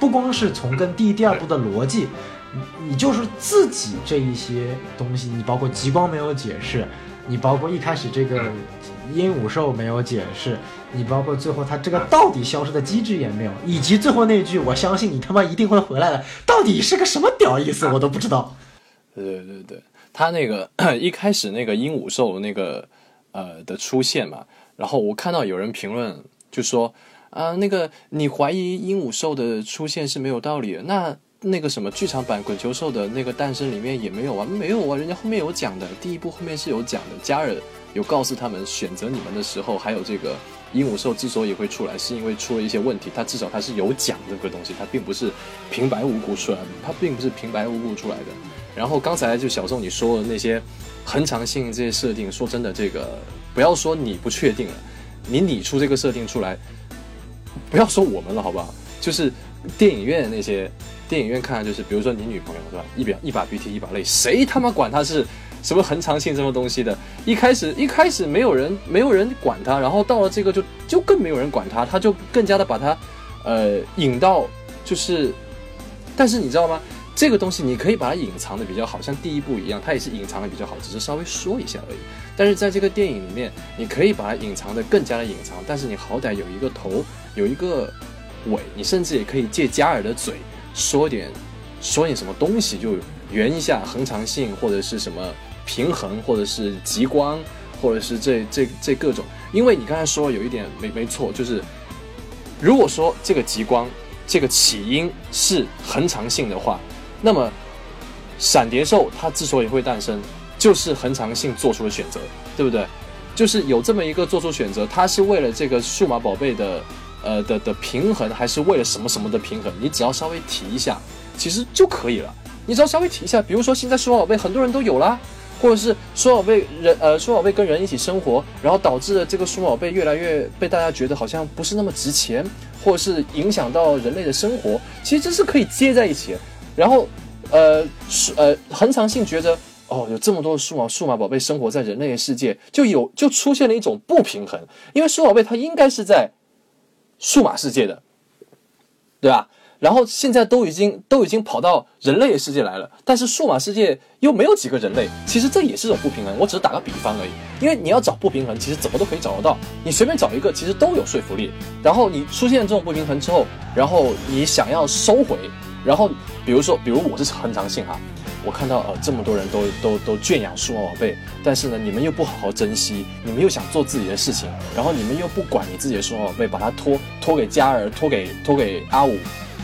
C: 不光是从跟第一、第二部的逻辑，你你就是自己这一些东西，你包括极光没有解释，你包括一开始这个鹦鹉兽没有解释，你包括最后它这个到底消失的机制也没有，以及最后那句“我相信你他妈一定会回来的”，到底是个什么屌意思，我都不知道。
B: 对对对，他那个 一开始那个鹦鹉兽那个呃的出现嘛，然后我看到有人评论就说。啊，那个你怀疑鹦鹉兽的出现是没有道理的，那那个什么剧场版滚球兽的那个诞生里面也没有啊，没有啊，人家后面有讲的，第一部后面是有讲的，加尔有告诉他们选择你们的时候，还有这个鹦鹉兽之所以会出来，是因为出了一些问题，它至少它是有讲这个东西，它并不是平白无故出来的，它并不是平白无故出来的。然后刚才就小宋你说的那些恒常性这些设定，说真的，这个不要说你不确定了，你拟出这个设定出来。不要说我们了，好不好？就是电影院那些电影院看，就是比如说你女朋友是吧？一把一把鼻涕一把泪，谁他妈管他是什么恒常性什么东西的？一开始一开始没有人没有人管他，然后到了这个就就更没有人管他，他就更加的把他呃引到就是，但是你知道吗？这个东西你可以把它隐藏的比较好，像第一部一样，它也是隐藏的比较好，只是稍微说一下而已。但是在这个电影里面，你可以把它隐藏的更加的隐藏，但是你好歹有一个头，有一个尾，你甚至也可以借加尔的嘴说点说点什么东西，就圆一下恒常性或者是什么平衡，或者是极光，或者是这这这各种。因为你刚才说有一点没没错，就是如果说这个极光这个起因是恒常性的话。那么，闪蝶兽它之所以会诞生，就是恒常性做出了选择，对不对？就是有这么一个做出选择，它是为了这个数码宝贝的，呃的的平衡，还是为了什么什么的平衡？你只要稍微提一下，其实就可以了。你只要稍微提一下，比如说现在数码宝贝很多人都有啦，或者是数码宝贝人，呃，数码宝贝跟人一起生活，然后导致了这个数码宝贝越来越被大家觉得好像不是那么值钱，或者是影响到人类的生活，其实这是可以接在一起。然后，呃，数呃，恒常性觉得，哦，有这么多的数码数码宝贝生活在人类的世界，就有就出现了一种不平衡，因为数码宝贝它应该是在数码世界的，对吧？然后现在都已经都已经跑到人类的世界来了，但是数码世界又没有几个人类，其实这也是种不平衡。我只是打个比方而已，因为你要找不平衡，其实怎么都可以找得到，你随便找一个，其实都有说服力。然后你出现这种不平衡之后，然后你想要收回。然后，比如说，比如我是恒常性哈，我看到呃这么多人都都都圈养数码宝贝，但是呢，你们又不好好珍惜，你们又想做自己的事情，然后你们又不管你自己的数码宝贝，把它托托给嘉儿，托给托给阿五，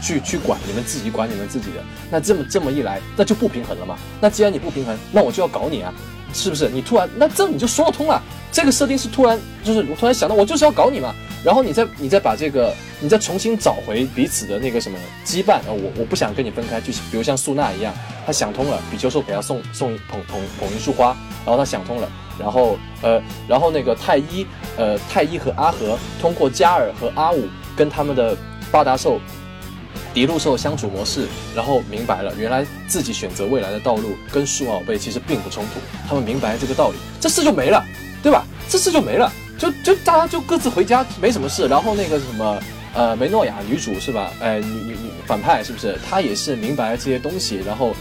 B: 去去管，你们自己管你们自己的，那这么这么一来，那就不平衡了嘛。那既然你不平衡，那我就要搞你啊，是不是？你突然，那这你就说得通了。这个设定是突然，就是我突然想到，我就是要搞你嘛。然后你再你再把这个，你再重新找回彼此的那个什么羁绊啊！我我不想跟你分开，就比如像素娜一样，她想通了，比丘兽给她送送捧捧捧一束花，然后她想通了，然后呃，然后那个太一呃太一和阿和通过加尔和阿五跟他们的八达兽迪路兽相处模式，然后明白了原来自己选择未来的道路跟数码宝贝其实并不冲突，他们明白这个道理，这事就没了，对吧？这事就没了，就就大家就各自回家，没什么事。然后那个什么，呃，梅诺亚女主是吧？哎，女女女反派是不是？她也是明白了这些东西，然后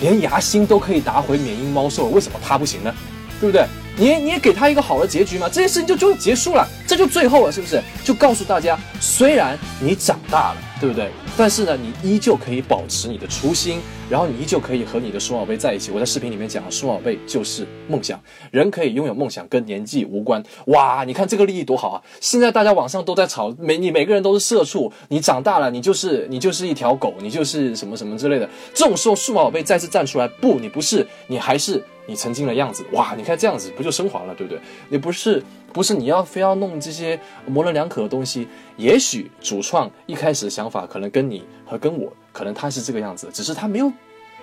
B: 连牙星都可以打回缅因猫兽，为什么她不行呢？对不对？你你也给他一个好的结局嘛，这件事情就就结束了，这就最后了，是不是？就告诉大家，虽然你长大了，对不对？但是呢，你依旧可以保持你的初心，然后你依旧可以和你的数码宝贝在一起。我在视频里面讲，数码宝贝就是梦想，人可以拥有梦想，跟年纪无关。哇，你看这个利益多好啊！现在大家网上都在吵，每你每个人都是社畜，你长大了，你就是你就是一条狗，你就是什么什么之类的。这种时候，数码宝贝再次站出来，不，你不是，你还是。你曾经的样子，哇！你看这样子不就升华了，对不对？你不是不是你要非要弄这些模棱两可的东西。也许主创一开始的想法可能跟你和跟我，可能他是这个样子，只是他没有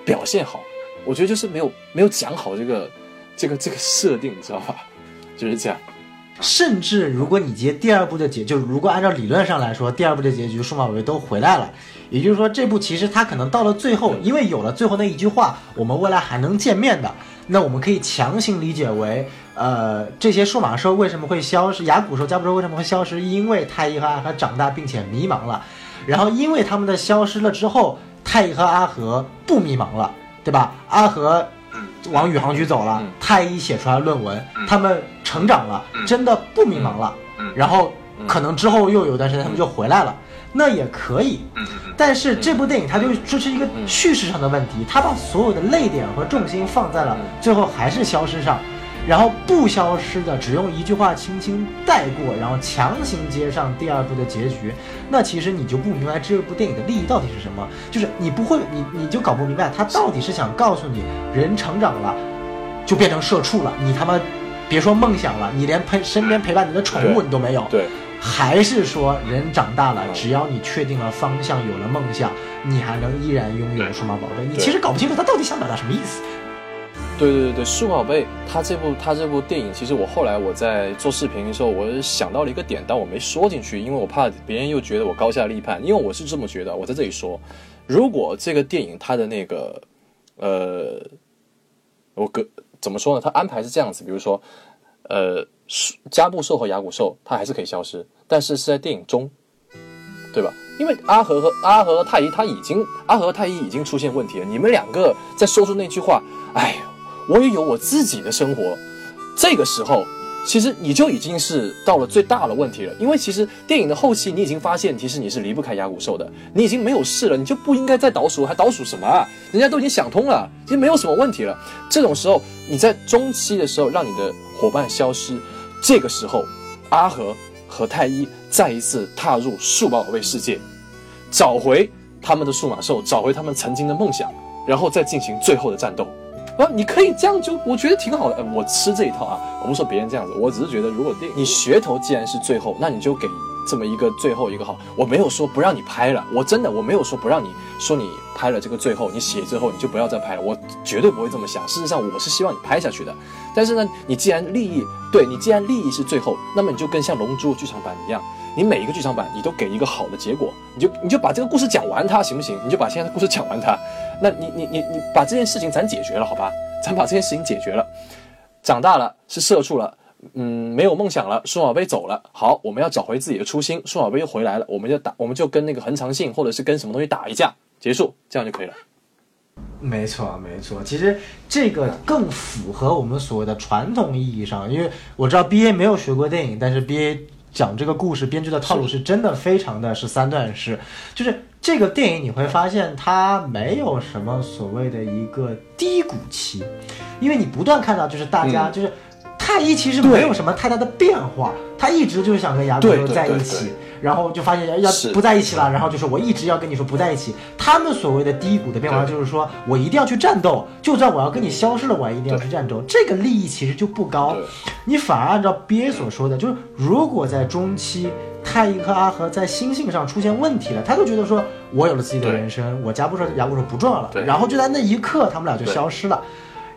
B: 表现好。我觉得就是没有没有讲好这个这个这个设定，你知道吧？就是这样。
C: 甚至如果你接第二部的结，就如果按照理论上来说，第二部的结局数码宝贝都回来了，也就是说这部其实它可能到了最后，因为有了最后那一句话，我们未来还能见面的。那我们可以强行理解为，呃，这些数码兽为什么会消失？牙骨兽、加布兽为什么会消失？因为太一和阿和长大并且迷茫了，然后因为他们的消失了之后，太一和阿和不迷茫了，对吧？阿和往宇航局走了，太一写出来论文，他们成长了，真的不迷茫了，然后可能之后又有段时间他们就回来了。那也可以，但是这部电影它就这是一个叙事上的问题，它把所有的泪点和重心放在了最后还是消失上，然后不消失的只用一句话轻轻带过，然后强行接上第二部的结局，那其实你就不明白这部电影的利益到底是什么，就是你不会，你你就搞不明白他到底是想告诉你人成长了就变成社畜了，你他妈别说梦想了，你连陪身边陪伴你的宠物你都没有。
B: 对。
C: 还是说人长大了，只要你确定了方向，有了梦想，你还能依然拥有数码宝贝？你其实搞不清楚他到底想表达什么意思。
B: 对对对对，数码宝贝，他这部他这部电影，其实我后来我在做视频的时候，我想到了一个点，但我没说进去，因为我怕别人又觉得我高下立判。因为我是这么觉得，我在这里说，如果这个电影它的那个，呃，我个怎么说呢？它安排是这样子，比如说，呃。加布兽和牙骨兽，它还是可以消失，但是是在电影中，对吧？因为阿和和阿和和太一他已经阿和太一已经出现问题了。你们两个在说出那句话，哎，我也有我自己的生活，这个时候。其实你就已经是到了最大的问题了，因为其实电影的后期你已经发现，其实你是离不开牙骨兽的，你已经没有事了，你就不应该再倒数，还倒数什么啊？人家都已经想通了，已经没有什么问题了。这种时候你在中期的时候让你的伙伴消失，这个时候阿和和太一再一次踏入数码宝贝世界，找回他们的数码兽，找回他们曾经的梦想，然后再进行最后的战斗。啊，你可以这样就，我觉得挺好的。我吃这一套啊，我不说别人这样子，我只是觉得，如果电影你噱头既然是最后，那你就给这么一个最后一个好。我没有说不让你拍了，我真的我没有说不让你说你拍了这个最后，你写之后你就不要再拍了，我绝对不会这么想。事实上，我是希望你拍下去的。但是呢，你既然利益对你既然利益是最后，那么你就跟像《龙珠》剧场版一样。你每一个剧场版，你都给一个好的结果，你就你就把这个故事讲完，它行不行？你就把现在的故事讲完，它，那你你你你把这件事情咱解决了，好吧？咱把这件事情解决了，长大了是社畜了，嗯，没有梦想了，数码宝贝走了，好，我们要找回自己的初心，数码宝贝又回来了，我们就打，我们就跟那个恒长信或者是跟什么东西打一架，结束，这样就可以了。
C: 没错，没错，其实这个更符合我们所谓的传统意义上，因为我知道 B A 没有学过电影，但是 B A。讲这个故事，编剧的套路是真的非常的是三段式，就是这个电影你会发现它没有什么所谓的一个低谷期，因为你不断看到就是大家就是太一其实没有什么太大的变化，他一直就是想跟牙骨兽在一起。然后就发现要不在一起了，然后就是我一直要跟你说不在一起。他们所谓的低谷的变化，就是说我一定要去战斗，就算我要跟你消失了，我也一定要去战斗。这个利益其实就不高，你反而按照 B A 所说的，就是如果在中期太一和阿和在心性上出现问题了，他就觉得说我有了自己的人生，我家不说牙不说不重要了，然后就在那一刻他们俩就消失了，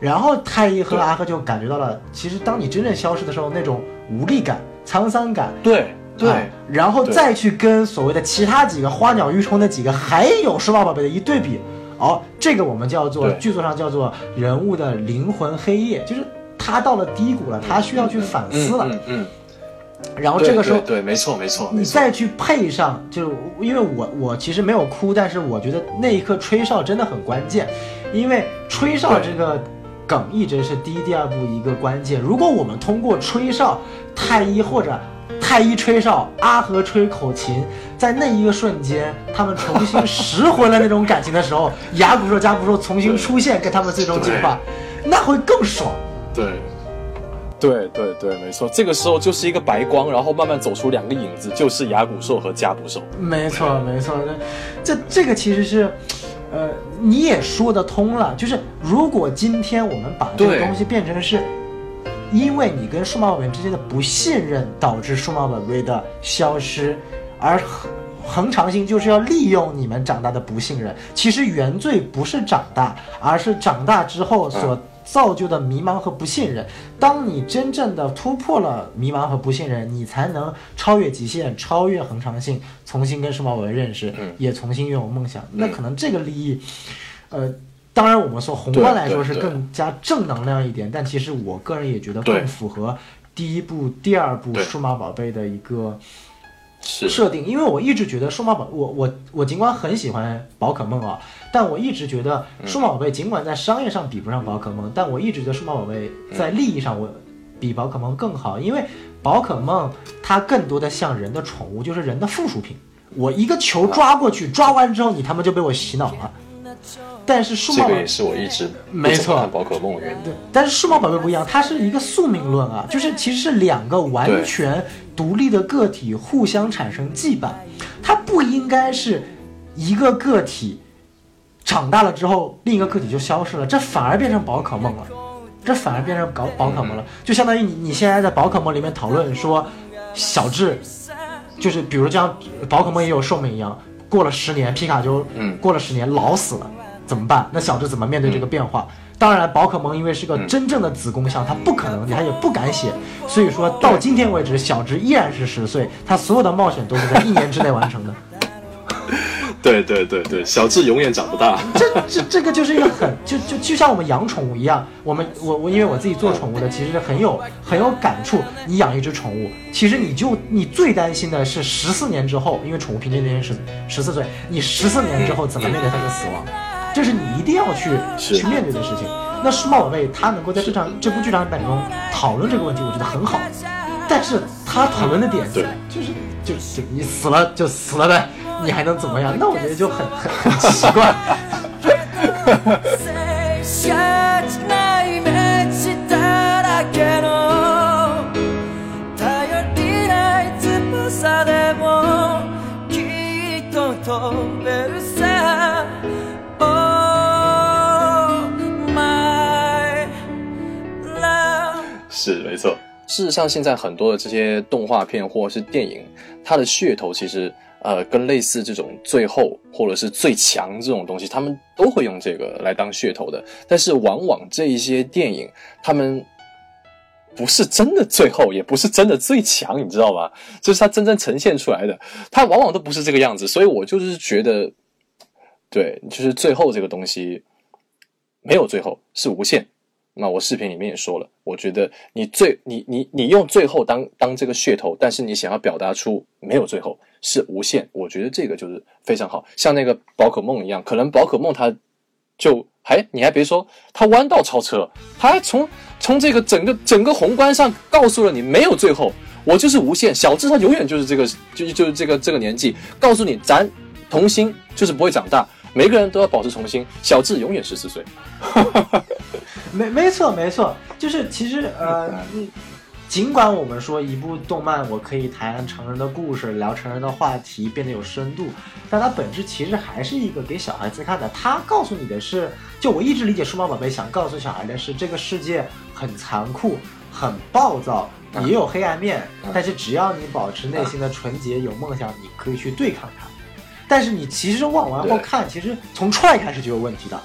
C: 然后太一和阿和就感觉到了，其实当你真正消失的时候，那种无力感、沧桑感，
B: 对。对
C: 啊然后再去跟所谓的其他几个花鸟鱼虫的几个还有数码宝贝的一对比，哦，这个我们叫做剧作上叫做人物的灵魂黑夜，就是他到了低谷了，他需要去反思了，
B: 嗯嗯
C: 然后
B: 嗯，
C: 这个时候
B: 对没错没错，
C: 你再去配上，就是因为我我其实没有哭，但是我觉得那一刻吹哨真的很关键，因为吹哨这个梗一直是第一、第二部一个关键。如果我们通过吹哨，太一或者太一吹哨，阿和吹口琴，在那一个瞬间，他们重新拾回了那种感情的时候，牙骨兽、加骨兽重新出现，跟他们最终进化，那会更爽。
B: 对。对对对，没错，这个时候就是一个白光，然后慢慢走出两个影子，就是牙骨兽和加骨兽。
C: 没错，没错，这这这个其实是，呃，你也说得通了。就是如果今天我们把这个东西变成是，因为你跟数码宝贝之间的不信任导致数码宝贝的消失，而恒恒长性就是要利用你们长大的不信任。其实原罪不是长大，而是长大之后所造就的迷茫和不信任。当你真正的突破了迷茫和不信任，你才能超越极限，超越恒常性，重新跟数码宝贝认识，
B: 嗯
C: 也重新拥有梦想。那可能这个利益，呃。当然，我们说宏观来说是更加正能量一点，但其实我个人也觉得更符合第一部、第二部数码宝贝的一个设定，因为我一直觉得数码宝，我我我尽管很喜欢宝可梦啊，但我一直觉得数码宝贝尽管在商业上比不上宝可梦，但我一直觉得数码宝贝在利益上我比宝可梦更好，因为宝可梦它更多的像人的宠物，就是人的附属品。我一个球抓过去，抓完之后你他妈就被我洗脑了。但是数码宝贝
B: 这个也是我一直
C: 没错
B: 宝可梦的原因。
C: 对，但是数码宝贝不一样，它是一个宿命论啊，就是其实是两个完全独立的个体互相产生羁绊，它不应该是一个个体长大了之后另一个个体就消失了，这反而变成宝可梦了，这反而变成搞宝可梦了，就相当于你你现在在宝可梦里面讨论说小智，就是比如像宝可梦也有寿命一样，过了十年皮卡丘，
B: 嗯
C: 过了十年老死了。怎么办？那小智怎么面对这个变化？当然，宝可梦因为是个真正的子宫像，它不可能，它也不敢写，所以说到今天为止，小智依然是十岁，他所有的冒险都是在一年之内完成的。
B: 对对对对，小智永远长不大。
C: 这这这个就是一个很就就就像我们养宠物一样，我们我我因为我自己做宠物的，其实很有很有感触。你养一只宠物，其实你就你最担心的是十四年之后，因为宠物平均年龄是十四岁，你十四年之后怎么面对它的死亡，这是你一定要去去面对的事情。那数码宝贝它能够在这场这部剧场版中讨论这个问题，我觉得很好。但是他讨论的点
B: 对
C: 就是就就你死了就死了呗，你还能怎么样？那我觉得就很很很奇怪。
A: 切ない道だらけの頼りない翼でもきっと飛べるさ Oh my love
B: 是没错。事实上，现在很多的这些动画片或者是电影，它的噱头其实 呃跟类似这种最后或者是最强这种东西，他们都会用这个来当噱头的。但是往往这一些电影，他们不是真的最后，也不是真的最强，你知道吗？就是它真正呈现出来的，它往往都不是这个样子。所以我就是觉得，对，就是最后这个东西没有最后，是无限。那我视频里面也说了，我觉得你最你你你用最后当当这个噱头，但是你想要表达出没有最后是无限，我觉得这个就是非常好，像那个宝可梦一样，可能宝可梦它就还你还别说，它弯道超车，它还从从这个整个整个宏观上告诉了你没有最后，我就是无限，小智他永远就是这个就就是这个这个年纪，告诉你咱童心就是不会长大，每个人都要保持童心，小智永远十四岁。
C: 没没错没错，就是其实呃，嗯尽管我们说一部动漫我可以谈成人的故事，聊成人的话题，变得有深度，但它本质其实还是一个给小孩子看的。它告诉你的是，就我一直理解数码宝贝想告诉小孩的是，这个世界很残酷，很暴躁，也有黑暗面，但是只要你保持内心的纯洁，有梦想，你可以去对抗它。但是你其实往完后看，其实从 try 开始就有问题的，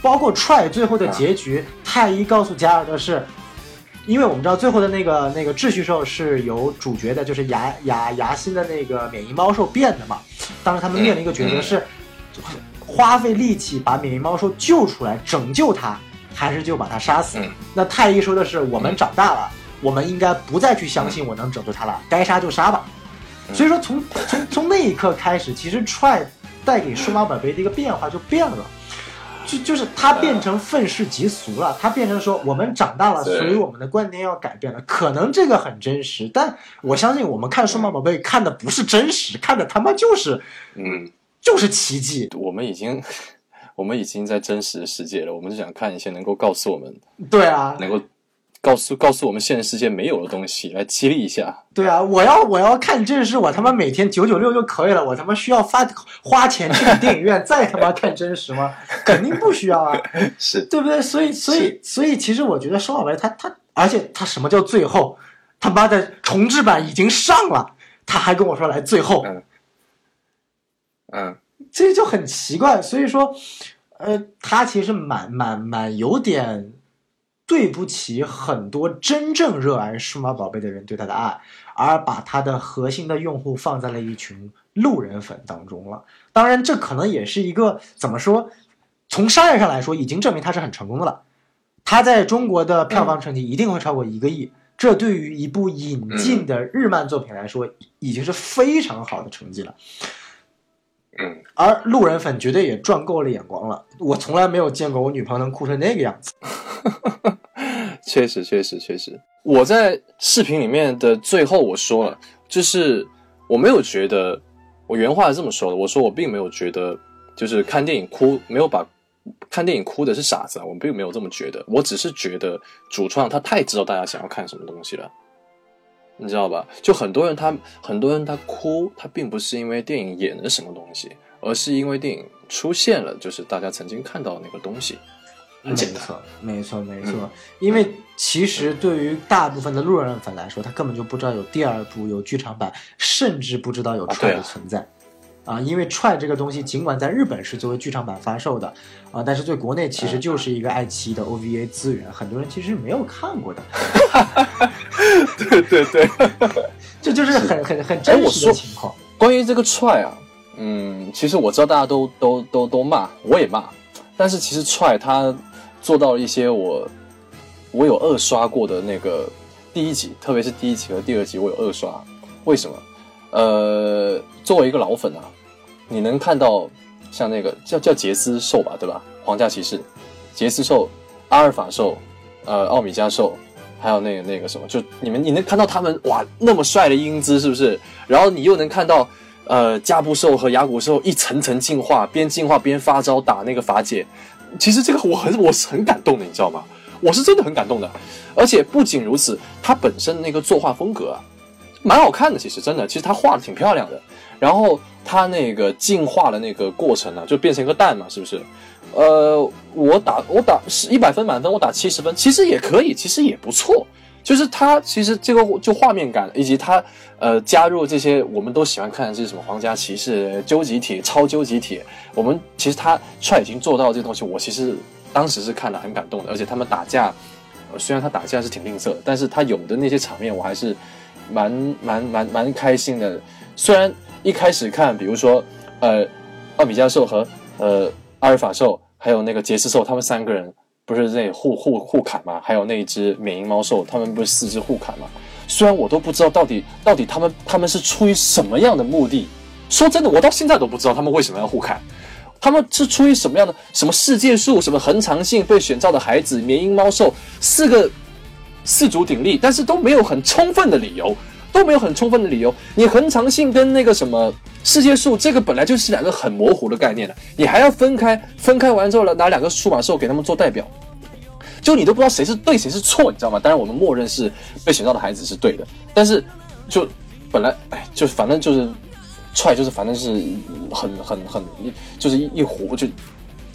C: 包括 try 最后的结局，太一告诉加尔的是，因为我们知道最后的那个那个秩序兽是由主角的，就是牙牙牙心的那个免疫猫兽变的嘛。当时他们面临一个抉择是，花费力气把免疫猫兽救出来拯救它，还是就把它杀死？
B: 嗯
C: 那太一说的是，我们长大了，我们应该不再去相信我能拯救它了，该杀就杀吧。所以说从从从那一刻开始，其实 Try 带给数码宝贝的一个变化就变了。就就是它变成愤世嫉俗了，它变成说我们长大了，所以我们的观念要改变了。可能这个很真实，但我相信我们看数码宝贝看的不是真实，看的他妈就是
B: 嗯，
C: 就是奇迹。
B: 我们已经我们已经在真实的世界了，我们就想看一些能够告诉我们，
C: 对啊，
B: 能够告诉告诉我们现实世界没有的东西，来激励一下。
C: 对啊，我要我要看真实，我他妈每天九九六就可以了，我他妈需要发花钱去电影院 再他妈看真实吗？肯定不需要啊。
B: 是，
C: 对不对？所以，所以，所以，其实我觉得双宝贝它它，而且他什么叫最后？他妈的重制版已经上了，他还跟我说来最后，
B: 嗯嗯，
C: 这就很奇怪。所以说，呃，他其实蛮蛮蛮有点对不起很多真正热爱数码宝贝的人对它的爱，而把它的核心的用户放在了一群路人粉当中了。当然，这可能也是一个怎么说？从商业上来说，已经证明它是很成功的了。它在中国的票房成绩一定会超过一个亿，这对于一部引进的日漫作品来说，已经是非常好的成绩了。
B: 嗯，
C: 而路人粉绝对也赚够了眼光了。我从来没有见过我女朋友能哭成那个样子。
B: 确实，确实，确实。我在视频里面的最后我说了，就是我没有觉得，我原话是这么说的，我说我并没有觉得，就是看电影哭没有把看电影哭的是傻子啊，我并没有这么觉得，我只是觉得主创他太知道大家想要看什么东西了。你知道吧？就很多人他很多人他哭，他并不是因为电影演了什么东西，而是因为电影出现了，就是大家曾经看到的那个东西。很
C: 没
B: 简单，
C: 错，没错，没错。
B: 嗯
C: 因为其实对于大部分的路人粉来说，他根本就不知道有第二部、有剧场版，甚至不知道有
B: 啊
C: Try
B: 对啊
C: 的存在。啊，因为 Try 这个东西，尽管在日本是作为剧场版发售的，啊，但是对国内其实就是一个爱奇艺的 OVA 资源，很多人其实没有看过的，
B: 对对对。
C: 这就是很很很真实的情况。
B: 关于这个 try 啊，嗯，其实我知道大家都都都都骂，我也骂，但是其实 try 它做到了一些我我有二刷过的那个第一集，特别是第一集和第二集我有二刷，为什么？呃，作为一个老粉啊，你能看到像那个叫叫杰斯兽吧，对吧？皇家骑士、杰斯兽、阿尔法兽、呃奥米加兽，还有那个那个什么，就你们你能看到他们哇那么帅的英姿，是不是？然后你又能看到呃加布兽和雅古兽一层层进化，边进化边发招打那个法姐。其实这个我很我是很感动的，你知道吗？我是真的很感动的。而且不仅如此，它本身那个作画风格啊，蛮好看的。其实真的，其实它画的挺漂亮的。然后它那个进化的那个过程呢、就变成一个蛋嘛，是不是？呃，我打我打是一百分满分，我打七十分，其实也可以，其实也不错。就是它其实这个就画面感，以及它呃加入这些我们都喜欢看的这些什么皇家骑士、究极铁、超究极铁，我们其实它帅已经做到这东西，我其实当时是看了很感动的，而且他们打架，虽然他打架是挺吝啬的，但是他有的那些场面我还是蛮蛮蛮蛮开心的。虽然一开始看，比如说呃奥米加兽和呃阿尔法兽，还有那个杰斯兽，他们三个人不是那互互互砍吗？还有那一只缅因猫兽，他们不是四只互砍吗？虽然我都不知道到底到底他们他们是出于什么样的目的，说真的，我到现在都不知道他们为什么要互砍。他们是出于什么样的什么世界树、什么恒常性被选召的孩子、缅因猫兽四个四足鼎立，但是都没有很充分的理由，都没有很充分的理由。你恒常性跟那个什么世界树，这个本来就是两个很模糊的概念了，你还要分开，分开完之后呢，拿两个数码兽给他们做代表，就你都不知道谁是对谁是错，你知道吗？当然我们默认是被选召的孩子是对的，但是就本来哎，就反正就是踹，就是反正是很很很就是一一壶就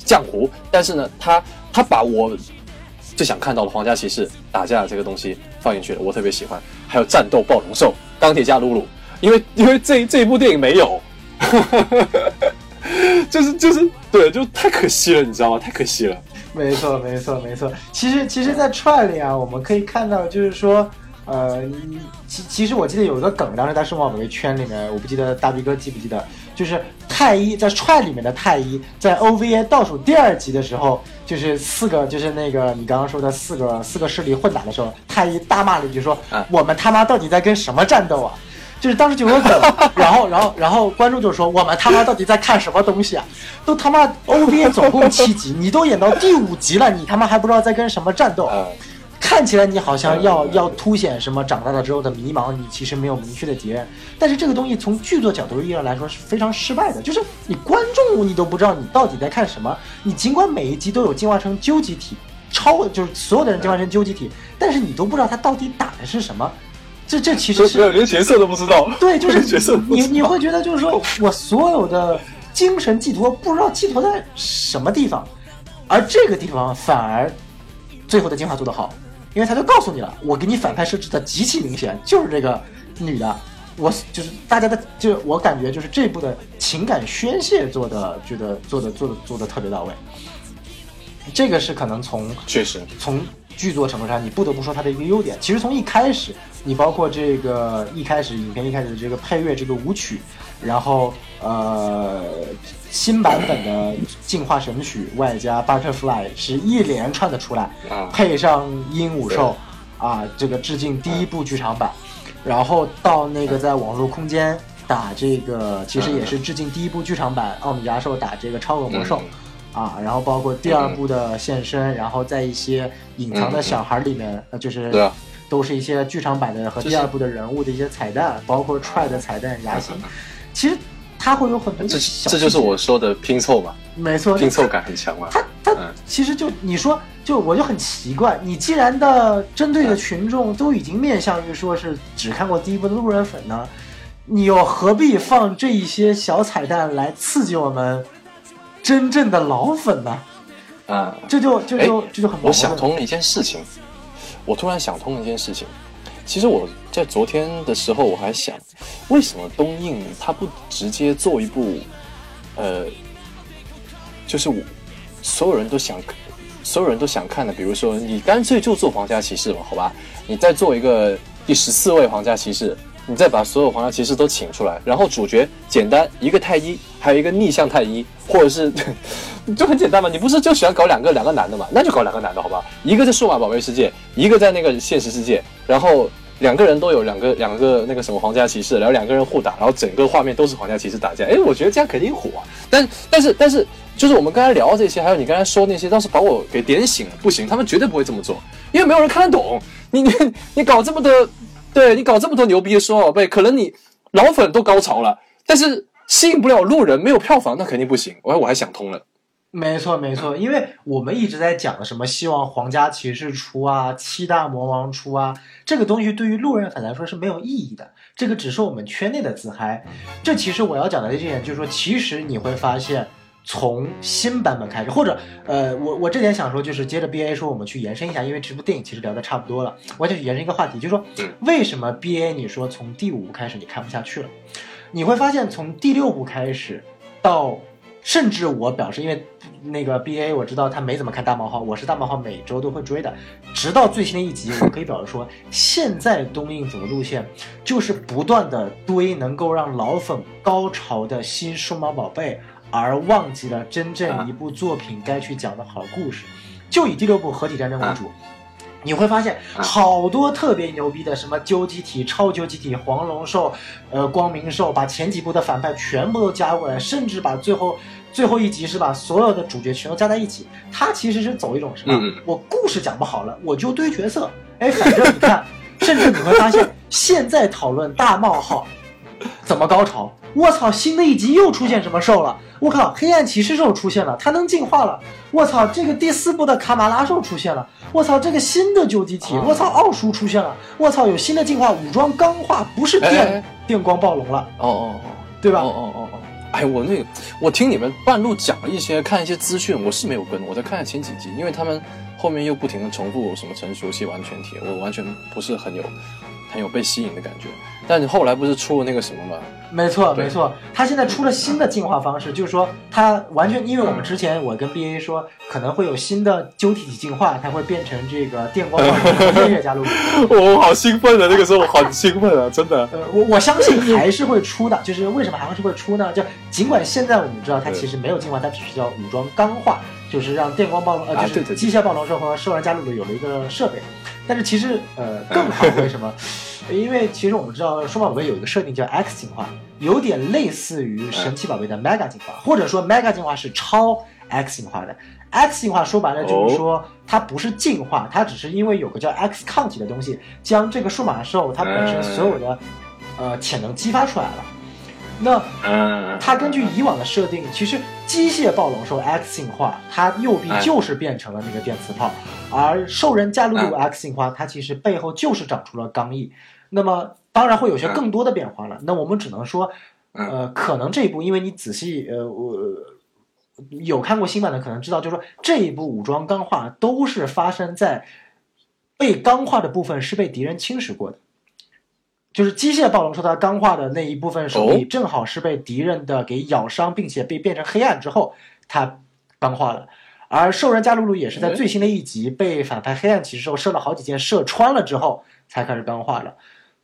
B: 浆糊，但是呢，他他把我最想看到的皇家骑士打架这个东西放进去了，我特别喜欢。还有战斗暴龙兽、钢铁侠鲁鲁，因为因为这这一部电影没有，就是就是对，就太可惜了，你知道吗？太可惜了。
C: 没错，没错，没错。其实，其实，在串里啊，我们可以看到，就是说，呃，其其实我记得有一个梗，当时在数码宝贝圈里面，我不记得大逼哥记不记得，就是太一在串里面的太一，在 OVA 倒数第二集的时候，就是四个，就是那个你刚刚说的四个四个势力混打的时候，太医大骂了一句说：“
B: 啊
C: 我们他妈到底在跟什么战斗啊？”就是当时就有个梗，然后，然后，然后观众就说：“我们他妈到底在看什么东西啊？都他妈 OVA 总共七集，你都演到第五集了，你他妈还不知道在跟什么战斗？
B: 啊，
C: 看起来你好像要
B: 嗯
C: 要凸显什么长大了之后的迷茫，你其实没有明确的敌人。但是这个东西从剧作角度意义上来说是非常失败的，就是你观众你都不知道你到底在看什么。你尽管每一集都有进化成究极体，超就是所有的人进化成究极体，但是你都不知道他到底打的是什么。这这其实是
B: 连角色都不知道。
C: 对，就
B: 是角色
C: 你你会觉得就是说我所有的精神寄托不知道寄托在什么地方，而这个地方反而最后的进化做得好，因为他就告诉你了，我给你反派设置的极其明显，就是这个女的。我就是大家的，就我感觉就是这部的情感宣泄做的，觉得做的做的做的特别到位。这个是可能从
B: 确实，
C: 从剧作程度上，你不得不说它的一个优点。其实从一开始，你包括这个一开始影片一开始的这个配乐这个舞曲，然后呃新版本的进化神曲，外加 Butterfly 是一连串的出来，
B: 啊。
C: 配上鹦鹉兽啊，这个致敬第一部剧场版，然后到那个在网络空间打这个，其实也是致敬第一部剧场版奥米加兽打这个超恶魔兽。啊，然后包括第二部的现身，然后在一些隐藏的小孩里面，呃，就是都是一些剧场版的和第二部的人物的一些彩蛋，包括 Try 的彩蛋、牙形，其实它会有很多
B: 这这就是我说的拼凑吧，
C: 没错，
B: 拼凑感很强嘛。
C: 他他
B: 嗯
C: 其实就你说，就我就很奇怪，你既然的针对的群众都已经面向于说是只看过第一部的路人粉呢，你又何必放这一些小彩蛋来刺激我们真正的老粉呢？
B: 啊，
C: 这就这就这就很。
B: 我想通了一件事情，我突然想通了一件事情。其实我在昨天的时候，我还想，为什么东映它不直接做一部，呃，就是我所有人都想，所有人都想看的，比如说你干脆就做皇家骑士嘛，好吧？你再做一个第十四位皇家骑士，你再把所有皇家骑士都请出来，然后主角简单一个太一，还有一个逆向太一，或者是 就很简单嘛，你不是就喜欢搞两个两个男的嘛？那就搞两个男的好吧？一个在数码宝贝世界，一个在那个现实世界，然后两个人都有两个两个那个什么皇家骑士，然后两个人互打，然后整个画面都是皇家骑士打架，哎，我觉得这样肯定火啊！但但是但是，就是我们刚才聊这些，还有你刚才说那些，当时把我给点醒了，不行，他们绝对不会这么做，因为没有人看得懂。你你你搞这么多，对你搞这么多牛逼的说宝贝，可能你老粉都高潮了，但是吸引不了路人，没有票房，那肯定不行。我我还想通了。
C: 没错没错，因为我们一直在讲的什么希望皇家骑士出啊，七大魔王出啊，这个东西对于路人粉来说是没有意义的，这个只是我们圈内的自嗨。这其实我要讲的这一点就是说，其实你会发现。从新版本开始，或者呃，我我这点想说，就是接着 B A 说，我们去延伸一下，因为这部电影其实聊的差不多了，我想去延伸一个话题，就是说为什么 B A 你说从第五部开始你看不下去了？你会发现从第六部开始到甚至我表示，因为那个 B A 我知道他没怎么看大冒号，我是大冒号每周都会追的，直到最新的一集，我可以表示说，现在东映走的路线就是不断的堆能够让老粉高潮的新数码宝贝，而忘记了真正一部作品该去讲的好故事。就以第六部合体战争为主。你会发现好多特别牛逼的，什么究极体、超究极体、黄龙兽、呃光明兽，把前几部的反派全部都加过来，甚至把最后最后一集是把所有的主角全都加在一起。他其实是走一种什么？
B: 嗯
C: 我故事讲不好了，我就堆角色。哎，反正你看，甚至你会发现，现在讨论大冒号怎么高潮？我操，新的一集又出现什么兽了？我靠，黑暗骑士兽出现了，它能进化了。我操，这个第四部的卡马拉兽出现了。我操，这个新的究极体，我操，奥叔出现了。我操，有新的进化，武装钢化，不是电电光暴龙了，
B: 哦哦哦，
C: 对吧？
B: 哦哦哦哦，哎，我那个，我听你们半路讲了一些，看一些资讯，我是没有跟，我在看前几集，因为他们后面又不停的重复什么成熟期完全体，我完全不是很有很有被吸引的感觉。但是后来不是出了那个什么吗？
C: 没错，没错，它现在出了新的进化方式，就是说它完全，因为我们之前我跟 BA 说可能会有新的究体体进化，它会变成这个电光暴龙和夜月加入。
B: 我好兴奋啊！那个时候我好兴奋啊，真的。
C: 呃，我我相信还是会出的，就是为什么还是会出呢？就尽管现在我们知道它其实没有进化，它只是叫武装钢化，就是让电光暴龙呃，就是机械暴龙兽和兽人加鲁鲁有了一个设备，但是其实呃更好，为什么？因为其实我们知道数码宝贝有一个设定叫 X 进化，有点类似于神奇宝贝的 Mega 进化，或者说 Mega 进化是超 X 进化的。X 进化说白了就是说，它不是进化，它只是因为有个叫 X 抗体的东西，将这个数码兽它本身所有的呃潜能激发出来了。那
B: 嗯，
C: 它根据以往的设定，其实机械暴龙兽 X 进化，它右臂就是变成了那个电磁炮，而兽人加鲁鲁 X 进化，它其实背后就是长出了刚翼。那么当然会有些更多的变化了。那我们只能说，呃，可能这一步，因为你仔细呃我。有看过新版的，可能知道，就是说这一部武装钢化都是发生在被钢化的部分是被敌人侵蚀过的，就是机械暴龙兽它钢化的那一部分手臂，
B: 哦
C: 正好是被敌人的给咬伤，并且被变成黑暗之后，它钢化了。而兽人加鲁鲁也是在最新的一集被反派黑暗骑士兽射了好几箭射穿了之后，才开始钢化了。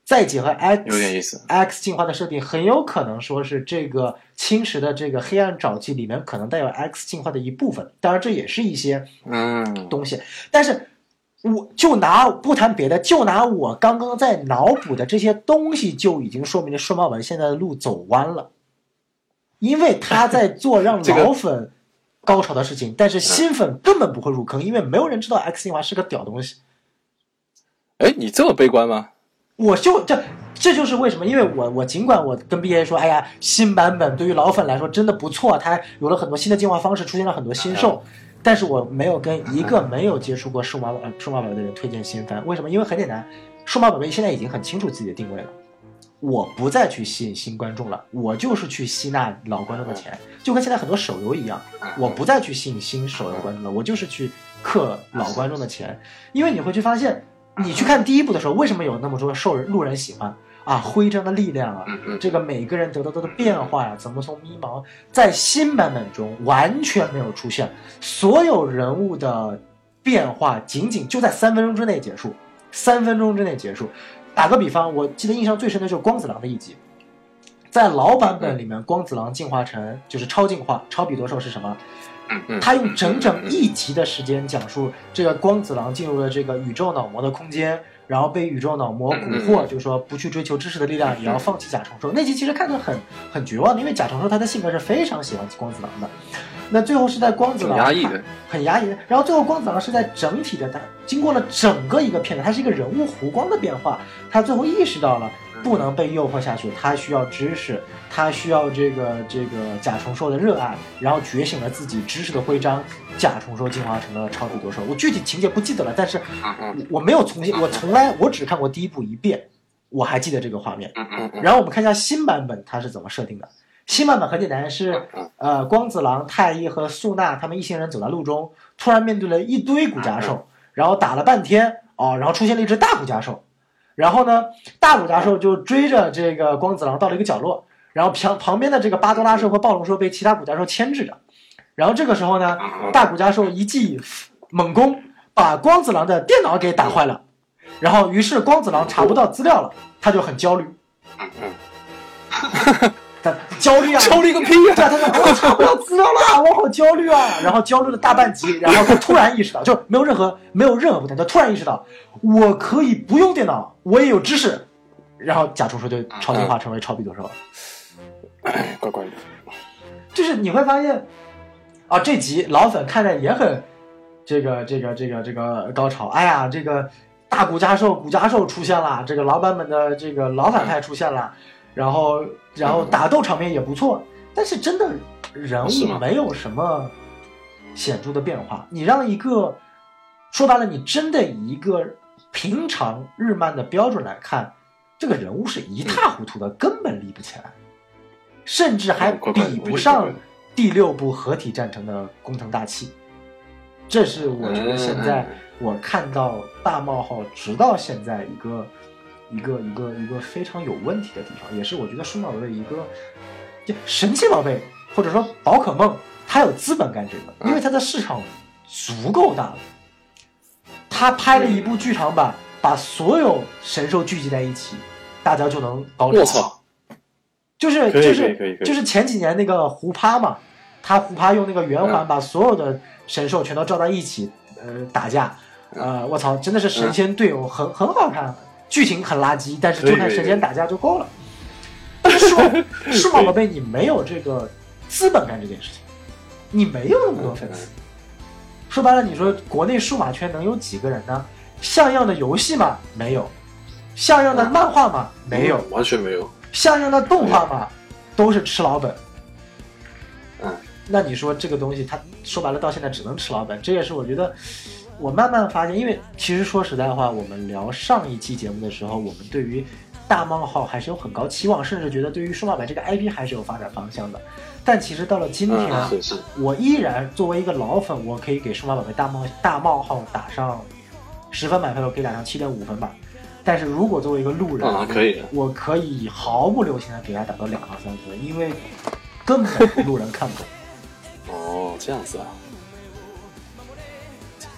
C: 再结合 X
B: 有点意思
C: X 进化的设定，很有可能说是这个侵蚀的这个黑暗沼气里面可能带有 X 进化的一部分。当然，这也是一些
B: 嗯，
C: 东西。但是，我就拿不谈别的，就拿我刚刚在脑补的这些东西，就已经说明了数码宝贝现在的路走弯了，因为他在做让 老粉高潮的事情，但是新粉根本不会入坑，因为没有人知道 X 进化是个屌东西。
B: 哎，你这么悲观吗？
C: 我就这这就是为什么，因为我我尽管我跟 B A 说，哎呀，新版本对于老粉来说真的不错，它有了很多新的进化方式，出现了很多新兽，但是我没有跟一个没有接触过数码宝数码宝贝的人推荐新番，为什么？因为很简单，数码宝贝现在已经很清楚自己的定位了。我不再去吸引新观众了，我就是去吸纳老观众的钱，就跟现在很多手游一样，我不再去吸引新手游观众了，我就是去氪老观众的钱，因为你会去发现，你去看第一部的时候，为什么有那么多受人路人喜欢啊？徽章的力量啊，这个每个人得到的变化呀、怎么从迷茫，在新版本中完全没有出现，所有人物的变化仅仅就在三分钟之内结束，三分钟之内结束。打个比方，我记得印象最深的就是光子郎的一集，在老版本里面，光子郎进化成就是超进化，超比多兽是什么？
B: 嗯
C: 他用整整一集的时间讲述这个光子郎进入了这个宇宙脑膜的空间，然后被宇宙脑膜蛊惑，就是说不去追求知识的力量，也要放弃甲虫兽。那集其实看着很很绝望的，因为甲虫兽他的性格是非常喜欢光子郎的。那最后是在光子郎
B: 挺压抑的，
C: 很压抑的。然后最后光子郎是在整体的，他经过了整个一个片段，他是一个人物弧光的变化，他最后意识到了不能被诱惑下去，他需要知识，他需要这个这个甲虫兽的热爱，然后觉醒了自己知识的徽章，甲虫兽进化成了超级多兽。我具体情节不记得了，但是我没有重新，我从来我只看过第一部一遍，我还记得这个画面。然后我们看一下新版本它是怎么设定的。新版本很简单，是呃光子郎、太一和素娜他们一行人走在路中，突然面对了一堆骨架兽，然后打了半天哦，然后出现了一只大骨架兽，然后呢大骨架兽就追着这个光子郎到了一个角落，然后旁旁边的这个巴多拉兽和暴龙兽被其他骨架兽牵制着，然后这个时候呢大骨架兽一记猛攻，把光子郎的电脑给打坏了，然后于是光子郎查不到资料了，他就很焦虑。他焦虑啊，
B: 焦虑个屁
C: 对啊，他说我查不到资料了，我好焦虑啊，然后焦虑了大半集，然后他突然意识到，就没有任何没有任何不同，他突然意识到我可以不用电脑，我也有知识，然后甲虫说就超进化成为超比多兽了。
B: 哎，怪怪的。
C: 就是你会发现，啊，这集老粉看着也很这个这个这个这个高潮。哎呀，这个大骨架兽骨架兽出现了，这个老版本的这个老反派出现了，然后然后打斗场面也不错，但是真的人物没有什么显著的变化。你让一个说白了，你真的以一个平常日漫的标准来看，这个人物是一塌糊涂的，根本立不起来。甚至还比不上第六部合体战争的工藤大气。这是我觉得现在我看到大冒号直到现在一个一个一个一个非常有问题的地方，也是我觉得数码宝贝一个就神奇宝贝或者说宝可梦，它有资本干这个，因为它的市场足够大了。他拍了一部剧场版，把所有神兽聚集在一起，大家就能高潮。
B: 我操！
C: 就是就是就是前几年那个胡趴嘛，他胡趴用那个圆环
B: 嗯。
C: 把所有的神兽全都罩在一起，呃，打架，呃，我操，真的是神仙队友，很很好看，剧情很垃圾，但是就看神仙打架就够了。但是数码 数码宝贝你没有这个资本干这件事情，你没有那么多粉丝。说白了，你说国内数码圈能有几个人呢？像样的游戏吗？没有。像样的漫画吗？没有。
B: 完全没有。
C: 像样的动画嘛，都是吃老本。
B: 嗯，
C: 那你说这个东西，它说白了到现在只能吃老本，这也是我觉得我慢慢发现，因为其实说实在话，我们聊上一期节目的时候，我们对于大冒号还是有很高期望，甚至觉得对于数码版这个 IP 还是有发展方向的。但其实到了今天，我依然作为一个老粉，我可以给数码宝贝大冒大冒号打上十分满分，我可以打上七点五分吧。但是如果作为一个路人，
B: 啊可以
C: 我可以毫不留情的给他打到两到三分，因为根本路人看不懂。
B: 哦，这样子啊。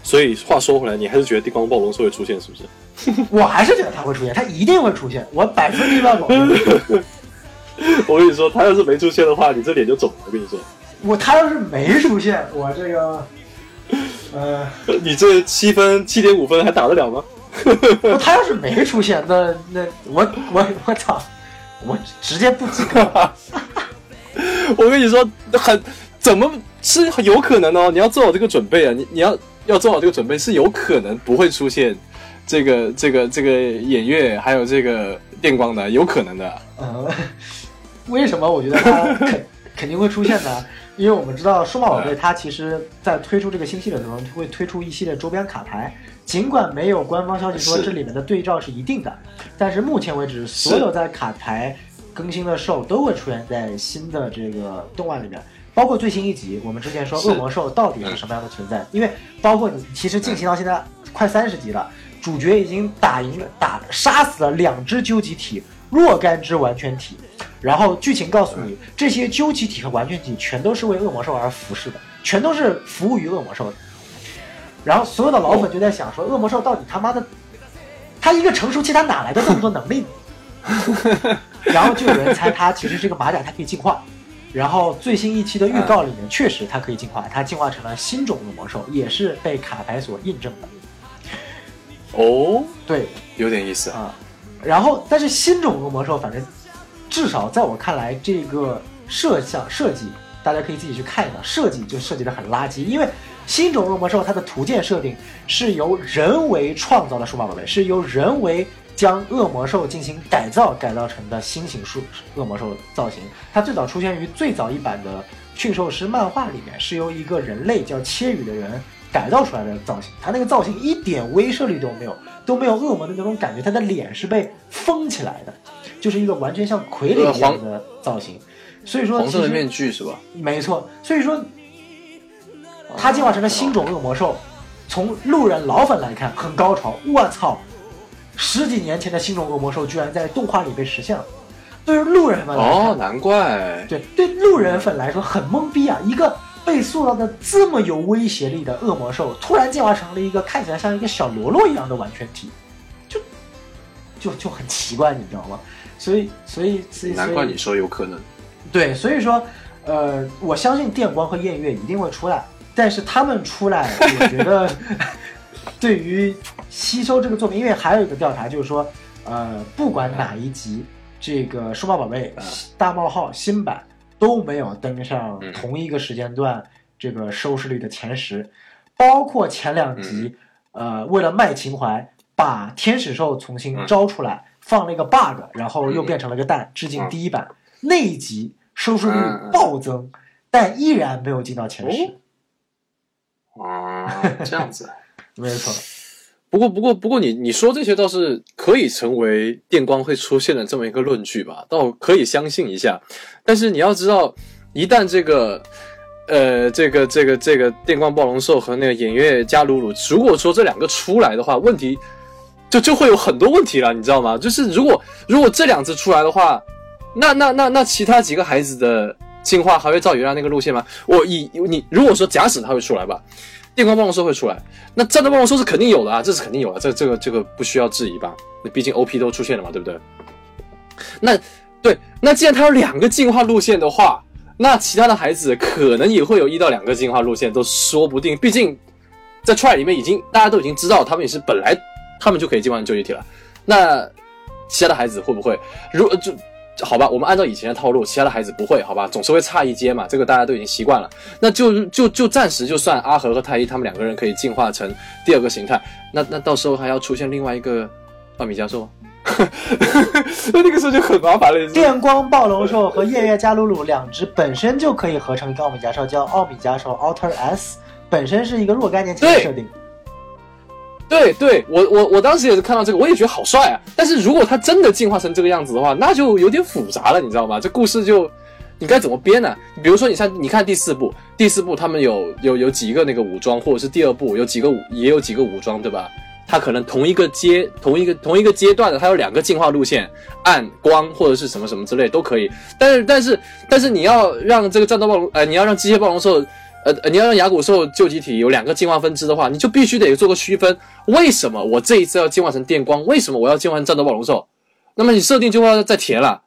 B: 所以话说回来，你还是觉得地光暴龙是会出现，是不是？
C: 我还是觉得他会出现，他一定会出现，我百分之百保证。
B: 我跟你说，他要是没出现的话，你这脸就肿了。我跟你说，
C: 我他要是没出现，我这个，呃，
B: 你这七分七点五分还打得了吗？
C: 不他要是没出现，那那我我我操，我直接不及格。
B: 我跟你说，很怎么是有可能哦？你要做好这个准备啊！你你要要做好这个准备，是有可能不会出现这个这个这个演月还有这个电光的，有可能的。
C: 嗯，为什么我觉得它肯肯定会出现呢？因为我们知道数码宝贝它其实在推出这个新系列的时候，会推出一系列周边卡牌。尽管没有官方消息说这里面的对照是一定的，但是目前为止，所有在卡牌更新的兽都会出现在新的这个动漫里面。包括最新一集，我们之前说恶魔兽到底是什么样的存在？因为包括你其实进行到现在快三十集了，主角已经打赢了打杀死了两只究极体若干只完全体，然后剧情告诉你，这些究极体和完全体全都是为恶魔兽而服侍的，全都是服务于恶魔兽的。然后所有的老粉就在想说，恶魔兽到底他妈的，他一个成熟期他哪来的这么多能力呢？然后就有人猜他其实这个马甲它可以进化，然后最新一期的预告里面确实它可以进化，它进化成了新种的魔兽，也是被卡牌所印证的。
B: 哦，
C: 对，
B: 有点意思。啊。
C: 啊，然后但是新种的魔兽，反正至少在我看来，这个设想设计大家可以自己去看一下，设计就设计的很垃圾，因为新种恶魔兽它的图鉴设定是由人为创造的数码宝贝，是由人为将恶魔兽进行改造改造成的新型数恶魔兽造型。它最早出现于最早一版的驯兽师漫画里面，是由一个人类叫切羽的人改造出来的造型。他那个造型一点威慑力都没有，都没有恶魔的那种感觉。他的脸是被封起来的，就是一个完全像傀儡一样的造型。所以说，其实
B: 黄色的面具是吧？
C: 没错，所以说它进化成了新种恶魔兽。从路人老粉来看，很高潮。我操，十几年前的新种恶魔兽居然在动画里被实现了。对于路人们来说，
B: 哦，难怪。
C: 对对路人粉来说很懵逼啊！一个被塑造的这么有威胁力的恶魔兽，突然进化成了一个看起来像一个小喽啰一样的完全体，就就就很奇怪，你知道吗？所以所以所以
B: 难怪你说有可能。
C: 对，所以说，呃，我相信电光和艳月一定会出来，但是他们出来，我觉得 对于吸收这个作品，因为还有一个调查就是说，呃，不管哪一集，这个数码宝贝大冒号新版都没有登上
B: 嗯。
C: 同一个时间段这个收视率的前十，包括前两集，呃，为了卖情怀，把天使兽重新
B: 嗯。
C: 招出来，放了一个 bug，然后又
B: 嗯。
C: 变成了个蛋，致敬
B: 嗯。
C: 第一版。那一集收视率暴增，但依然没有进到前十。
B: 啊，这样子。
C: 没错，
B: 不过，不过，不过你，你说这些倒是可以成为电光会出现的这么一个论据吧，倒可以相信一下。但是你要知道，一旦这个，呃，这个，这个，这个电光暴龙兽和那个偃月加鲁鲁，如果说这两个出来的话，问题就就会有很多问题了，你知道吗？就是如果如果这两只出来的话，那那那那其他几个孩子的进化还会照原来那个路线吗？我以你如果说假使它会出来吧，电光暴龙兽会出来，那战斗暴龙兽是肯定有的啊，这是肯定有的，这这个这个不需要质疑吧？那毕竟 OP 都出现了嘛，对不对？那对，那既然它有两个进化路线的话，那其他的孩子可能也会有一到两个进化路线，都说不定。毕竟在 Try 里面已经大家都已经知道，他们也是本来他们就可以进化成究极体了。那其他的孩子会不会？如就好吧，我们按照以前的套路，其他的孩子不会，好吧，总是会差一阶嘛，这个大家都已经习惯了。那就就就暂时就算阿和和太一他们两个人可以进化成第二个形态，那那到时候还要出现另外一个奥米加兽吗？那那个时候就很麻烦了。
C: 电光暴龙兽和夜月加鲁鲁两只本身就可以合成一个奥米加兽，叫奥米加兽 Alter S，本身是一个若干年前的设定。
B: 对对，我我我当时也是看到这个，我也觉得好帅啊。但是如果他真的进化成这个样子的话，那就有点复杂了，你知道吗？这故事就你该怎么编呢？比如说，你像你看第四部，第四部他们有有有几个那个武装，或者是第二部有几个武也有几个武装，对吧？他可能同一个阶同一个同一个阶段的，他有两个进化路线，暗光或者是什么什么之类都可以。但是但是但是你要让这个战斗暴龙，呃，你要让机械暴龙兽。呃，你要让牙骨兽旧集体有两个进化分支的话，你就必须得做个区分。为什么我这一次要进化成电光？为什么我要进化成战斗暴龙兽？那么你设定就要再填了。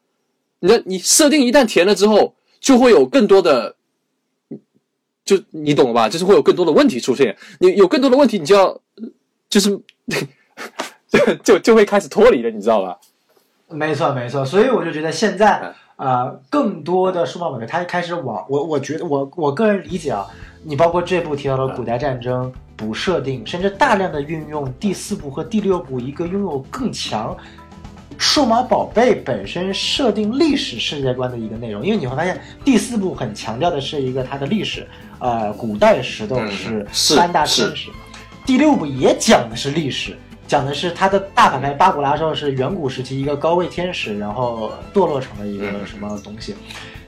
B: 你你设定一旦填了之后，就会有更多的，就你懂了吧？就是会有更多的问题出现。你有更多的问题，你就要就是就就就会开始脱离了，你知道吧？
C: 没错，没错。所以我就觉得现在。啊，更多的数码宝贝，它开始往我，我觉得我我个人理解啊，你包括这部提到的古代战争补设定，甚至大量的运用第四部和第六部一个拥有更强数码宝贝本身设定历史世界观的一个内容，因为你会发现第四部很强调的是一个它的历史，呃，古代石头是三大天使，第六部也讲的是历史。讲的是他的大反派巴古拉兽是远古时期一个高位天使，然后堕落成了一个什么东西，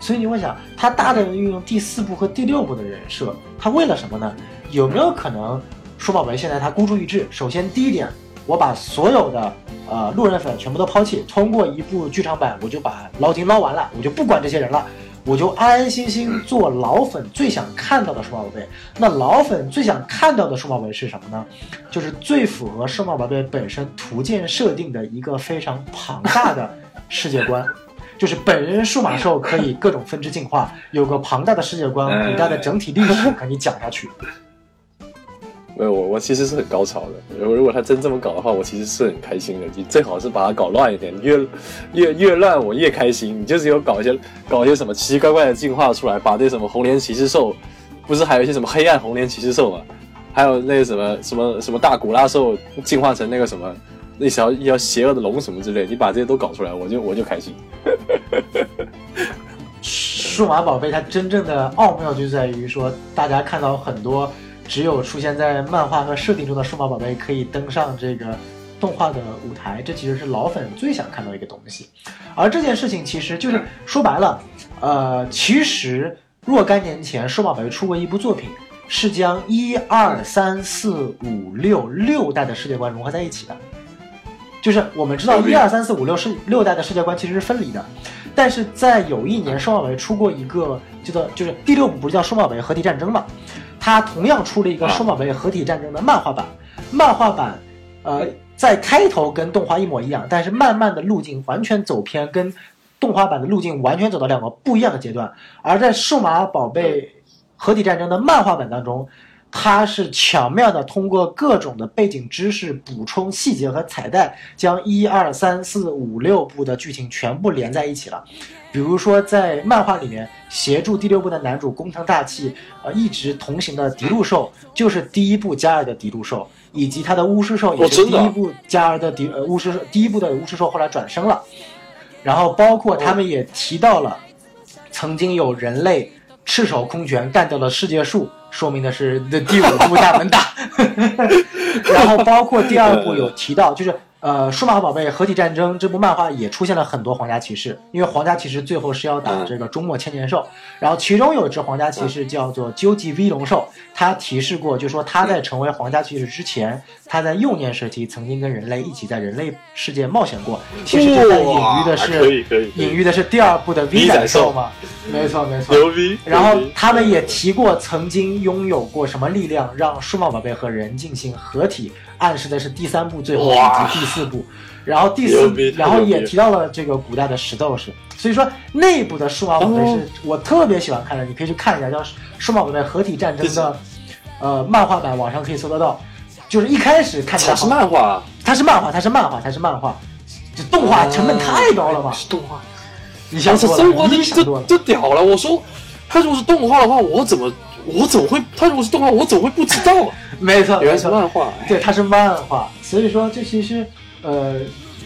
C: 所以你会想，他大量的运用第四部和第六部的人设，他为了什么呢？有没有可能数码宝贝现在他孤注一掷？首先第一点，我把所有的呃路人粉全部都抛弃，通过一部剧场版，我就把捞金捞完了，我就不管这些人了。我就安安心心做老粉最想看到的数码宝贝。那老粉最想看到的数码宝贝是什么呢？就是最符合数码宝贝本身图鉴设定的一个非常庞大的世界观，就是本人数码兽可以各种分支进化，有个庞大的世界观，古代的整体历史可以讲下去。
B: 没有我，我其实是很高潮的。如果如果他真这么搞的话，我其实是很开心的。你最好是把它搞乱一点，越越越乱我越开心。你就是有搞一些搞一些什么奇奇怪怪的进化出来，把那什么红莲骑士兽，不是还有一些什么黑暗红莲骑士兽吗？还有那什么什么什么大古拉兽进化成那个什么那条一条邪恶的龙什么之类，你把这些都搞出来，我就我就开心。
C: 数码宝贝它真正的奥妙就在于说，大家看到很多。只有出现在漫画和设定中的数码宝贝可以登上这个动画的舞台，这其实是老粉最想看到一个东西。而这件事情其实就是说白了，呃，其实若干年前数码宝贝出过一部作品，是将一二三四五六六代的世界观融合在一起的。就是我们知道一二三四五六是六代的世界观其实是分离的，但是在有一年数码宝贝出过一个叫做就是第六部不是叫数码宝贝合体战争嘛？它同样出了一个数码宝贝合体战争的漫画版，漫画版，呃，在开头跟动画一模一样，但是慢慢的路径完全走偏，跟动画版的路径完全走到两个不一样的阶段。而在数码宝贝合体战争的漫画版当中，它是巧妙的通过各种的背景知识、补充细节和彩蛋，将一二三四五六部的剧情全部连在一起了。比如说，在漫画里面协助第六部的男主工藤大器，呃，一直同行的迪路兽，就是第一部加尔的迪路兽，以及他的巫师兽也是第一部加尔的迪呃巫师第一部的巫师兽后来转生了，然后包括他们也提到了，曾经有人类赤手空拳干掉了世界树，说明的是这第五部大门大。然后包括第二部有提到，就是呃，数码宝贝合体战争这部漫画也出现了很多皇家骑士，因为皇家骑士最后是要打这个终末千年兽，然后其中有一只皇家骑士叫做究极 V 龙兽，他提示过，就说他在成为皇家骑士之前，他在幼年时期曾经跟人类一起在人类世界冒险过，其实这在隐喻的是隐喻的是第二部的 V
B: 仔
C: 仔兽。
B: 兽
C: 嘛，没错没错，
B: 牛逼！
C: 然后他们也提过，曾经拥有过什么力量让数码宝贝和人进行合体，暗示的是第三部最后以
B: 哇
C: 及第四部。然后第四然后也提到了这个古代的石斗士。所以说内部的数码宝贝
B: 哦
C: 是我特别喜欢看的，你可以去看一下，叫《数码宝贝合体战争》的呃漫画版，网上可以搜得到。就是一开始看起来
B: 它是，漫画，
C: 它是漫画，它是漫画，它是漫画，这动画成本太高了吧？
B: 是动画。
C: 你想多了，
B: 这动画
C: 你想多
B: 就
C: 了。
B: 就屌了！我说，它如果是动画的话，我怎么我怎么会？他如果是动画，我怎么会不知道啊？
C: 没错，
B: 原来是。漫画，哎
C: 对，它是漫画，所以说这其实，呃，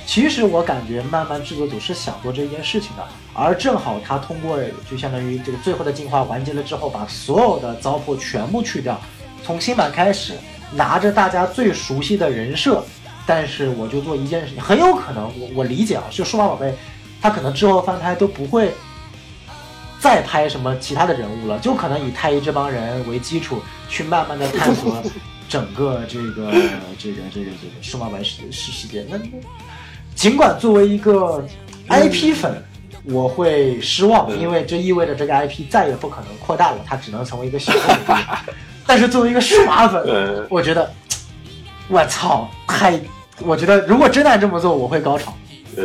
C: 其实我感觉漫漫制作组是想做这件事情的，而正好他通过就相当于这个最后的进化完结了之后，把所有的糟粕全部去掉，从新版开始，拿着大家最熟悉的人设，但是我就做一件事情，很有可能我我理解啊，就数码宝贝，它可能之后翻拍都不会。再拍什么其他的人物了，就可能以太一这帮人为基础，去慢慢的探索整个这个 这个这个这个数码版世世世界。那那尽管作为一个 IP 粉，我会失望，
B: 嗯
C: 因为这意味着这个 IP 再也不可能扩大了，它只能成为一个小众的 IP。但是作为一个数码粉，
B: 呃，
C: 我觉得，我操，太，我觉得如果真的这么做，我会高潮。
B: 呃，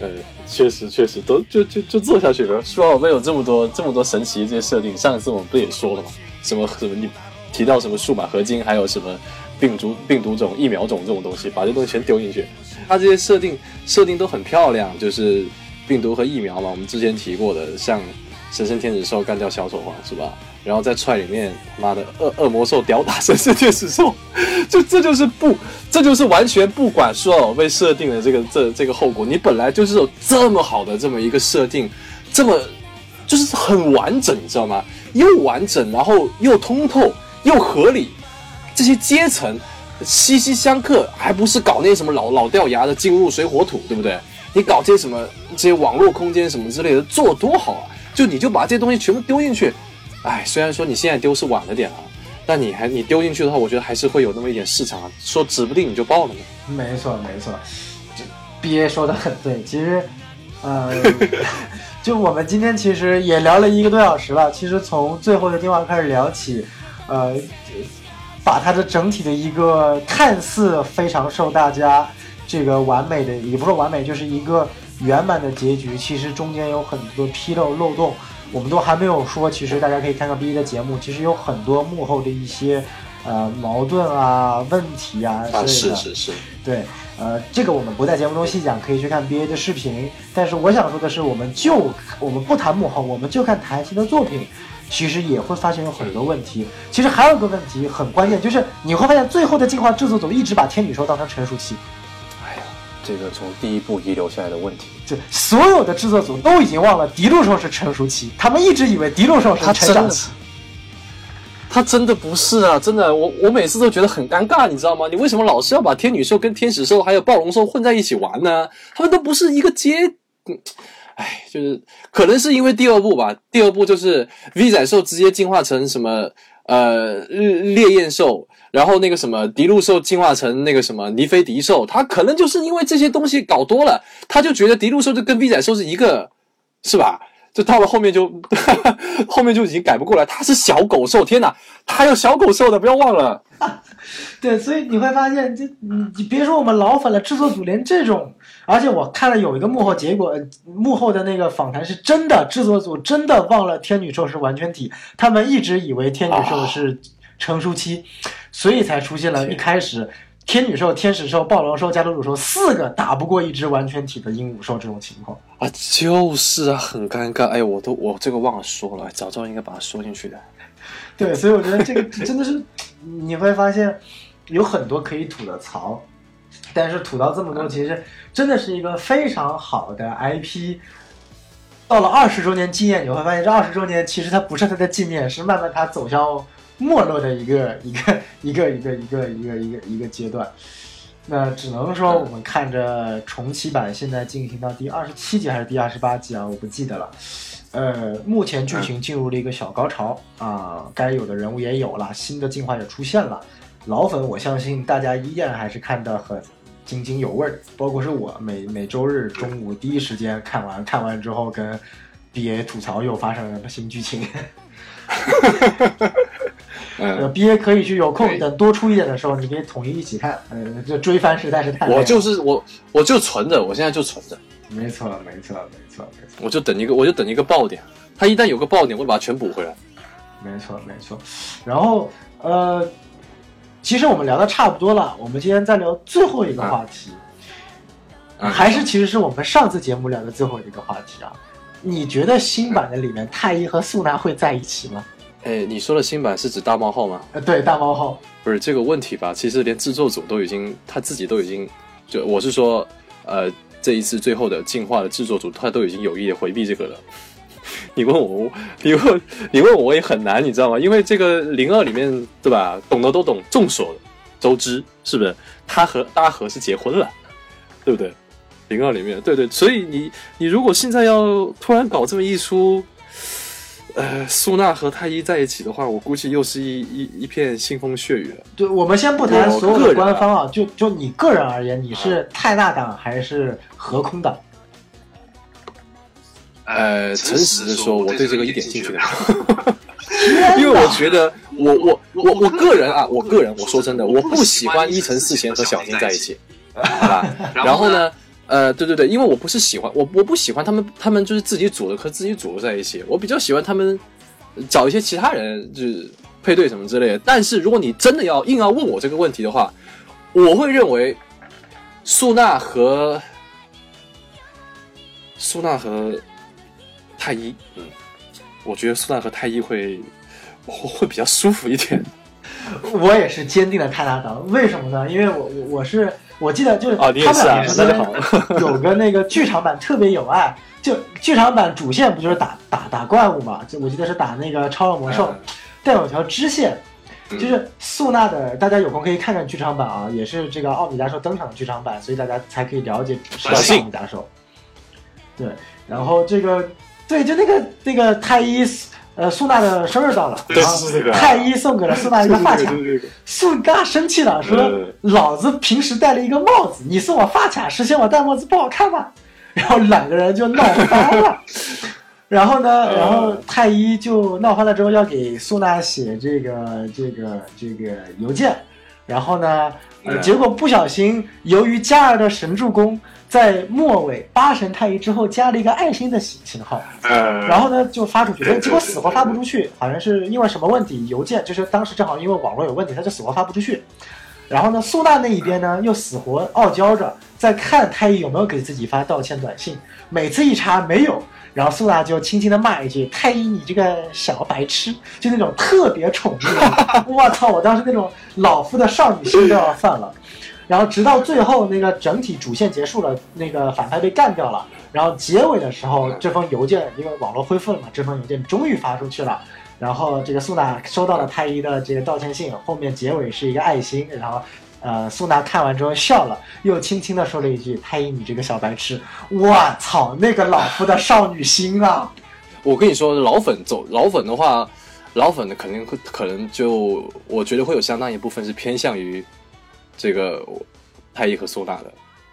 B: 呃，确实确实都就就就做下去了。数码宝贝有这么多这么多神奇的这些设定，上一次我们不也说了吗？什么什么你提到什么数码合金，还有什么病毒病毒种、疫苗种这种东西，把这东西全丢进去。它这些设定设定都很漂亮，就是病毒和疫苗嘛，我们之前提过的，像神圣天使兽干掉小丑皇是吧？然后在踹里面他，妈的恶恶魔兽吊打神圣天使兽，就这就是不，这就是完全不管说被设定的这个这这个后果。你本来就是有这么好的这么一个设定，这么就是很完整，你知道吗？又完整，然后又通透，又合理，这些阶层息息相克，还不是搞那些什么老老掉牙的进入水火土，对不对？你搞这些什么这些网络空间什么之类的，做多好啊！就你就把这些东西全部丢进去，哎，虽然说你现在丢是晚了点啊，但你还你丢进去的话，我觉得还是会有那么一点市场啊，说指不定你就爆了呢。
C: 没错，没错，这 B A 说的很对。其实，呃，就我们今天其实也聊了一个多小时了。其实从最后的电话开始聊起，呃，把它的整体的一个看似非常受大家这个完美的，也不是完美，就是一个圆满的结局，其实中间有很多纰漏漏洞，我们都还没有说。其实大家可以看看 B A 的节目，其实有很多幕后的一些呃矛盾啊、问题啊之类
B: 啊，
C: 的。
B: 是是是，
C: 对，呃，这个我们不在节目中细讲，可以去看 BA 的视频。但是我想说的是，我们就我们不谈幕后，我们就看台前的作品，其实也会发现有很多问题。其实还有一个问题很关键，就是你会发现最后的进化制作组一直把天女兽当成成熟期，
B: 这个从第一部遗留下来的问题，
C: 就所有的制作组都已经忘了迪路兽是成熟期，他们一直以为迪路兽是成长期。
B: 他真的不是啊，真的，我我每次都觉得很尴尬，你知道吗？你为什么老是要把天女兽跟天使兽还有暴龙兽混在一起玩呢？他们都不是一个阶，嗯，哎，就是可能是因为第二部吧，第二部就是 V 仔兽直接进化成什么呃烈焰兽，然后那个什么迪路兽进化成那个什么尼菲迪兽，他可能就是因为这些东西搞多了，他就觉得迪路兽就跟 V 仔兽是一个，是吧？就到了后面就 后面就已经改不过来，它是小狗兽，天哪，它还有小狗兽的，不要忘了。
C: 对，所以你会发现，这你你别说我们老粉了，制作组连这种，而且我看了有一个幕后结果，呃幕后的那个访谈是真的，制作组真的忘了天女兽是完全体，他们一直以为天女兽是成熟期，所以才出现了一开始天女兽、天使兽、暴龙兽、加鲁鲁兽四个打不过一只完全体的鹦鹉兽这种情况。
B: 啊，就是啊，很尴尬。哎，我都我这个忘了说了，早知道应该把它说进去的。
C: 对，所以我觉得这个真的是你会发现有很多可以吐的槽，但是吐到这么多，其实真的是一个非常好的 IP。到了二十周年纪念，你会发现这二十周年其实它不是它的纪念，是慢慢它走向没落的一个 一个一个一个一个一个一个一个阶段。那只能说我们看着重启版现在进行到第二十七集还是第二十八集啊，我不记得了。呃，目前剧情进入了一个小高潮啊，该有的人物也有了，新的进化也出现了。老粉，我相信大家依然还是看得很津津有味儿，包括是我每每周日中午第一时间看完，看完之后跟 BA 吐槽又发生了新剧情。呃
B: 嗯
C: ，，BA 可以去有空等多出一点的时候，你可以统一一起看。嗯，就追番实在是太
B: 我就是我，我就存着，我现在就存着，
C: 没错，没错，没错，没错。
B: 我就等一个，我就等一个爆点。它一旦有个爆点，我就把它全补回来。
C: 没错，没错。然后呃，其实我们聊的差不多了，我们今天再聊最后一个话题，
B: 嗯
C: 还是其实是我们上次节目聊的最后一个话题啊。你觉得新版的里面太一和素娜会在一起吗？
B: 哎，你说的新版是指大冒号吗？
C: 呃，对，大猫号，
B: 不是这个问题吧？其实连制作组都已经他自己都已经，就我是说，呃，这一次最后的进化的制作组，他都已经有意的回避这个了。你问我，你问你问我也很难，你知道吗？因为这个零二里面，对吧？懂的都懂，众所周知，是不是？他和阿和是结婚了，对不对？零二里面，对对，所以你你如果现在要突然搞这么一出，呃，苏娜和太一在一起的话，我估计又是一一一片腥风血雨了。
C: 对，我们先不谈所有官方啊，就就你个人而言，你是泰纳党还是和空党？
B: 呃，诚实的说，我对这个一点兴趣都没有。因为我！觉得，我我我我个人啊，我个人我说真的，我不喜欢伊藤四贤和小金在一起，好吧？然后呢，呃，对对对，因为我不是喜欢我我不喜欢他们，他们就是自己组的和自己组的在一起，我比较喜欢他们找一些其他人就是配对什么之类的。但是如果你真的要硬要问我这个问题的话，我会认为苏娜和苏娜和太一，嗯，我觉得苏娜和太一会会会比较舒服一点
C: 我也是坚定的泰纳党，为什么呢？因为我我我是我记得就是他们俩，之间。有个那个剧场版特别有爱，就剧场版主线不就是打打打怪物嘛？就我记得是打那个超恶魔兽，但有条支线，
B: 嗯
C: 就是素娜的，大家有空可以看看剧场版啊，也是这个奥米加兽登场的剧场版，所以大家才可以了解什么是奥米加兽。对，然后这个对，就那个那个太一。呃，苏娜的生日到了，太医送给了苏娜一个发卡，
B: 对对
C: 素嘎生气了，说
B: 呃：“
C: 老子平时戴了一个帽子，你送我发卡，是嫌我戴帽子不好看吗？” 然后两个人就闹翻了。然后呢，
B: 呃
C: 然后太医就闹翻了之后，要给苏娜写这个这个这个邮件。然后呢，呃，
B: 嗯
C: 结果不小心，由于加尔的神助攻在末尾八神太一之后加了一个爱心的型型号，
B: 呃，
C: 然后呢就发出去，结果死活发不出去，好像是因为什么问题，邮件就是当时正好因为网络有问题，他就死活发不出去。然后呢，苏娜那一边呢又死活傲娇着，在看太医有没有给自己发道歉短信，每次一查没有，然后苏娜就轻轻的骂一句：“太医，你这个小白痴！”就那种特别宠溺的，我操！我当时那种老夫的少女心都要犯了。然后直到最后那个整体主线结束了，那个反派被干掉了，然后结尾的时候，这封邮件因为网络恢复了嘛，这封邮件终于发出去了。然后这个苏娜收到了太一的这个道歉信，后面结尾是一个爱心，然后呃苏娜看完之后笑了，又轻轻的说了一句：“太一，你这个小白痴！”我操，那个老夫的少女心啊！
B: 我跟你说，老粉走老粉的话，老粉的肯定会可能就我觉得会有相当一部分是偏向于这个太一和苏娜的。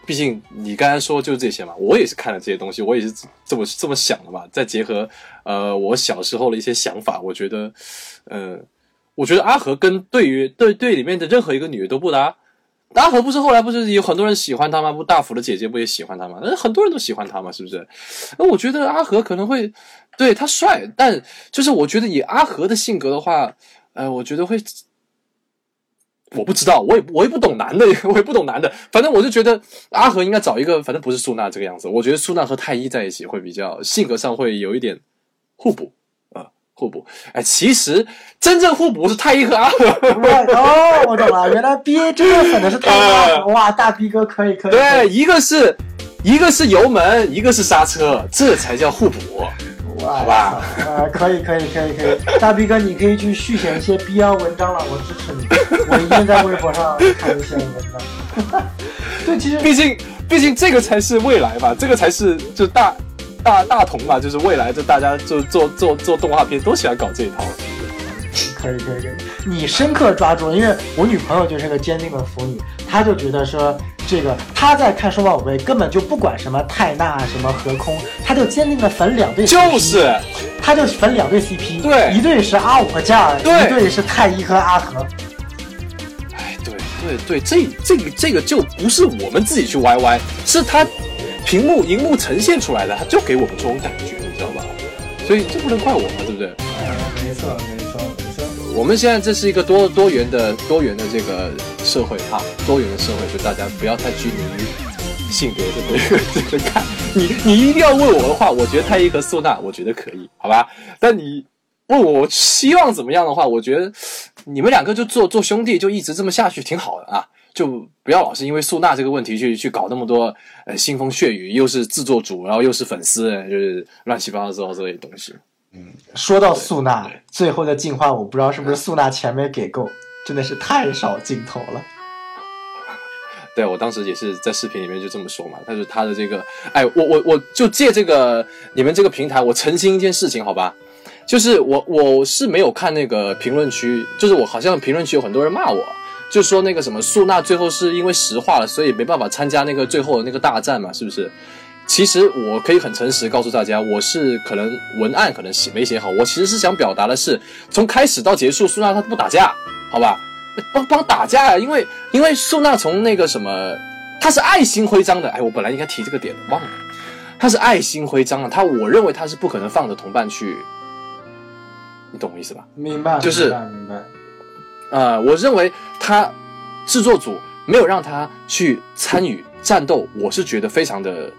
B: 毕竟你刚才说就是这些嘛，我也是看了这些东西，我也是这么这么想的嘛。再结合呃我小时候的一些想法，我觉得，呃，我觉得阿和跟对于对队里面的任何一个女的都不搭。阿和不是后来不是有很多人喜欢他吗？不，大福的姐姐不也喜欢他吗？那很多人都喜欢他嘛，是不是？那我觉得阿和可能会对他帅，但就是我觉得以阿和的性格的话，呃，我觉得会，我不知道，我也我也不懂男的，我也不懂男的，反正我就觉得阿和应该找一个，反正不是苏娜这个样子。我觉得苏娜和太一在一起会比较性格上会有一点互补啊、呃互补。哎，其实真正互补是太一和阿和。
C: 哦，我懂了，原来 B A 真的粉的是太一哇，大 B 哥可以。可以
B: 对，一个是一个是油门，一个是刹车，这才叫互补。
C: 好
B: 吧，
C: 呃，可以，可以，可以，可以，大 B 哥，你可以去续写一些 BL 文章了，我支持你，我一定在微博上看一些文章。对，其实
B: 毕竟，毕竟这个才是未来吧，这个才是就大大大同嘛，就是未来，就大家就做做做动画片都喜欢搞这一套。
C: 可以，可以，可以，你深刻抓住了，因为我女朋友就是个坚定的腐女，她就觉得说。这个他在看数码宝贝，根本就不管什么泰纳什么和空，他就坚定的粉两对
B: CP，就是，
C: 他就粉两对 CP，
B: 对，
C: 一对是阿五和加尔，一对是太一和阿和。
B: 哎，对对对，这这个这个就不是我们自己去 YY，是他屏幕荧幕呈现出来的，他就给我们这种感觉，你知道吧？所以这不能怪我们，对不对？
C: 没错没错没错。
B: 我们现在这是一个多多元的多元的这个。社会啊，多元的社会，就大家不要太拘泥于性别这个这个看。你你一定要问我的话，我觉得太一和素娜，我觉得可以，好吧？但你问我希望怎么样的话，我觉得你们两个就做做兄弟，就一直这么下去挺好的啊！就不要老是因为素娜这个问题去去搞那么多呃腥风血雨，又是制作组，然后又是粉丝，就是乱七八糟这些东西。
C: 嗯，说到素娜最后的进化，我不知道是不是素娜钱没给够。真的是太少镜头了。
B: 对我当时也是在视频里面就这么说嘛。但是他的这个，哎，我我我就借这个你们这个平台，我澄清一件事情，好吧？就是我我是没有看那个评论区，就是我好像评论区有很多人骂我，就说那个什么素娜最后是因为石化了，所以没办法参加那个最后的那个大战嘛，是不是？其实我可以很诚实告诉大家，我是可能文案可能写没写好，我其实是想表达的是，从开始到结束，苏娜她不打架。好吧，帮帮打架呀！因为因为苏娜从那个什么，她是爱心徽章的。哎，我本来应该提这个点的，忘了。她是爱心徽章啊，她我认为她是不可能放着同伴去，你懂我意思吧？
C: 明白，
B: 就是
C: 明白。
B: 呃，我认为他制作组没有让他去参与战斗，我是觉得非常的。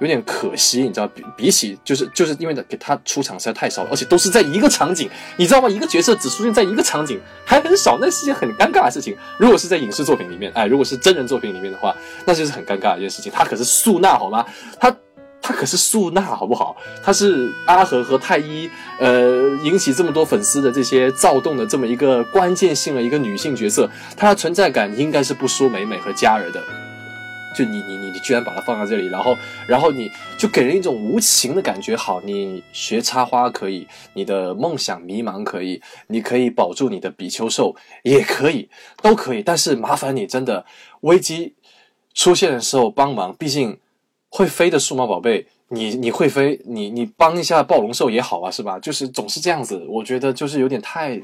B: 有点可惜，你知道，比比起就是就是因为给他出场实在太少了，而且都是在一个场景，你知道吗？一个角色只出现在一个场景还很少，那是件很尴尬的事情。如果是在影视作品里面，哎，如果是真人作品里面的话，那就是很尴尬的一件事情。他可是素娜，好吗？他他可是素娜，好不好？他是阿和和太一，呃，引起这么多粉丝的这些躁动的这么一个关键性的一个女性角色，她的存在感应该是不输美美和佳儿的。就你你你你居然把它放在这里，然后然后你就给人一种无情的感觉。好，你学插花可以，你的梦想迷茫可以，你可以保住你的比丘兽也可以，都可以。但是麻烦你真的危机出现的时候帮忙，毕竟会飞的数码宝贝，你 你会飞，你你帮一下暴龙兽也好啊，是吧？就是总是这样子，我觉得就是有点太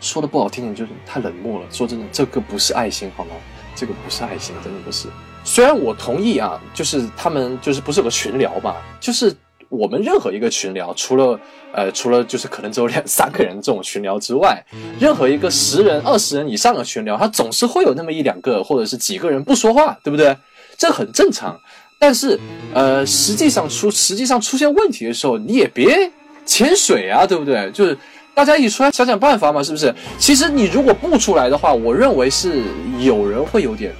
B: 说的不好听点，就是太冷漠了。说真的，这个不是爱心，好吗？这个不是爱心，真的不是。虽然我同意啊，就是他们就是不是有个群聊嘛，就是我们任何一个群聊，除了呃除了就是可能只有两三个人这种群聊之外，任何一个十人、二十人以上的群聊，他总是会有那么一两个或者是几个人不说话，对不对？这很正常。但是呃，实际上出实际上出现问题的时候，你也别潜水啊，对不对？就是大家一起出来想想办法嘛，是不是？其实你如果不出来的话，我认为是有人会有点。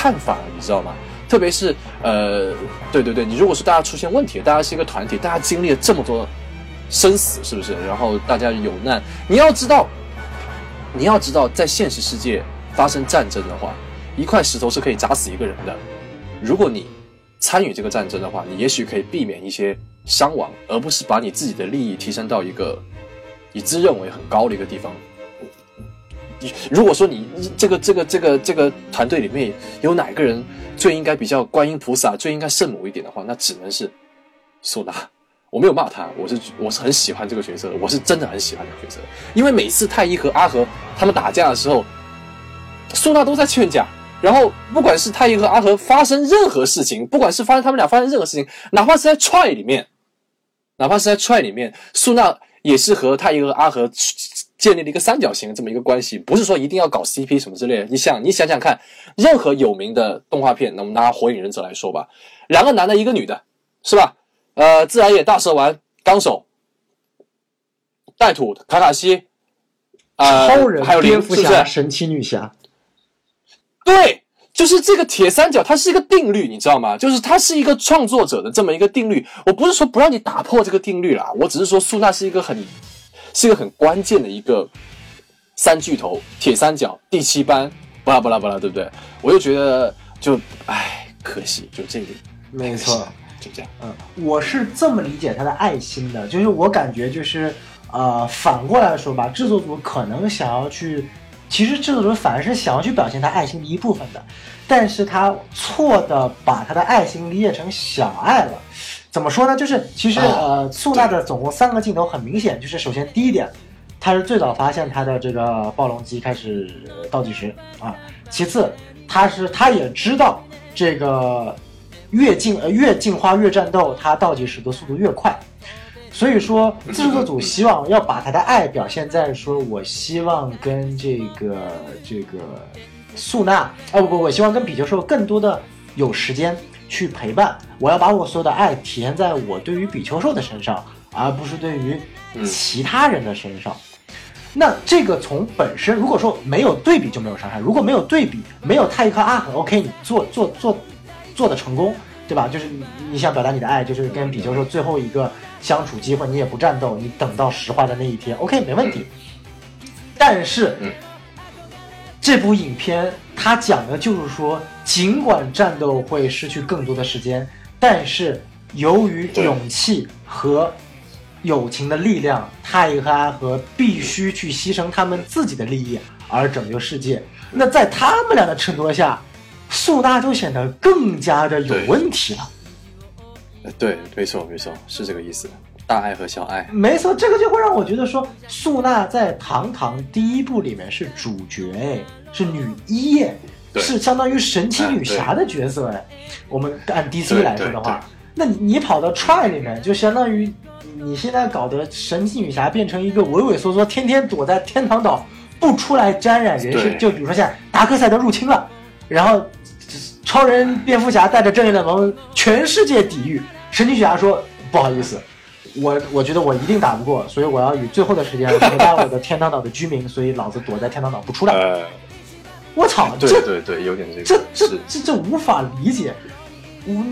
B: 看法，你知道吗？特别是呃，对对对，你如果说大家出现问题，大家是一个团体，大家经历了这么多生死，是不是？然后大家有难，你要知道，你要知道，在现实世界发生战争的话，一块石头是可以砸死一个人的。如果你参与这个战争的话，你也许可以避免一些伤亡，而不是把你自己的利益提升到一个你自认为很高的一个地方。如果说你这个这个这个这个团队里面有哪个人最应该比较观音菩萨，最应该圣母一点的话，那只能是苏娜。我没有骂他，我是我是很喜欢这个角色，我是真的很喜欢这个角色。因为每次太一和阿和他们打架的时候，苏娜都在劝架。然后不管是太一和阿和发生任何事情，不管是发生他们俩发生任何事情，哪怕是在踹里面，哪怕是在踹里面，苏娜也是和太一和阿和。建立了一个三角形这么一个关系，不是说一定要搞 CP 什么之类的。你想，你想想看，任何有名的动画片，那我们拿《火影忍者》来说吧，两个男的，一个女的，是吧？呃，自然也大蛇丸纲手，带土卡卡西，
C: 超人
B: 还有
C: 蝙蝠侠、神奇女侠，
B: 对。就是这个铁三角，它是一个定律，你知道吗？就是它是一个创作者的这么一个定律。我不是说不让你打破这个定律啦，我只是说苏娜是一个很，是一个很关键的一个三巨头，铁三角第七班，巴拉巴拉巴拉，对不对？我就觉得就唉，可惜，就这个，
C: 没错。
B: 就这样，
C: 嗯，我是这么理解他的爱心的，就是我感觉就是，呃，反过来说吧，制作组可能想要去，其实制作组反而是想要去表现他爱心的一部分的，但是他错的把他的爱心理解成小爱了。怎么说呢？就是其实呃，素娜的总共三个镜头很明显，就是首先第一点，他是最早发现他的这个暴龙机开始倒计时啊，其次他是他也知道这个。越进呃越进化越战斗，它倒计时的速度越快，所以说制作组希望要把他的爱表现在说，我希望跟这个这个素娜啊不不，我希望跟比丘兽更多的有时间去陪伴，我要把我所有的爱体现在我对于比丘兽的身上，而不是对于其他人的身上。那这个从本身，如果说没有对比就没有伤害，如果没有对比，没有太一颗啊很 OK，你做做做。做的成功，对吧？就是你想表达你的爱，就是跟比丘兽最后一个相处机会，你也不战斗，你等到石化的那一天，OK，没问题。但是，这部影片它讲的就是说，尽管战斗会失去更多的时间，但是由于勇气和友情的力量，泰阿和必须去牺牲他们自己的利益而拯救世界。那在他们俩的衬托下。素娜就显得更加的有问题了。
B: 对，没错，没错，是这个意思。大爱和小爱，
C: 没错，这个就会让我觉得说，素娜在《堂堂》第一部里面是主角，哎，是女一，是相当于神奇女侠的角色，哎。我们按 DC 来说的话，那你跑到 Try 里面，就相当于你现在搞得神奇女侠变成一个畏畏缩缩，天天躲在天堂岛不出来沾染人世。就比如说现在达克赛德入侵了，然后。超人、蝙蝠侠带着正义联盟全世界抵御，神奇女侠说：“不好意思，我我觉得我一定打不过，所以我要以最后的时间陪伴我的天堂岛的居民，所以老子躲在天堂岛不出来。”我操，
B: 对对对，有点这个，
C: 这这这这无法理解。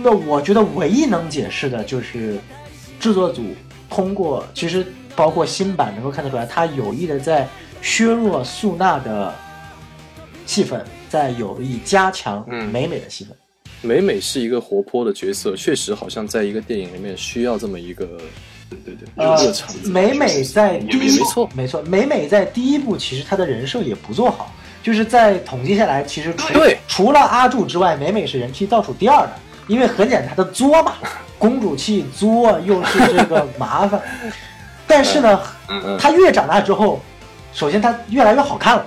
C: 那我觉得唯一能解释的就是制作组通过，其实包括新版能够看得出来，他有意的在削弱素娜的戏份。在有意加强美美的戏份。
B: 美美是一个活泼的角色，确实好像在一个电影里面需要这么一个，对对对，热场。
C: 美美在第一
B: 没错
C: 没错，美美在第一部其实她的人设也不做好，就是在统计下来，其实除除了阿柱之外，美美是人气倒数第二的，因为很简单，她的作嘛，公主气作又是这个麻烦，但是呢，她越长大之后，首先她越来越好看了。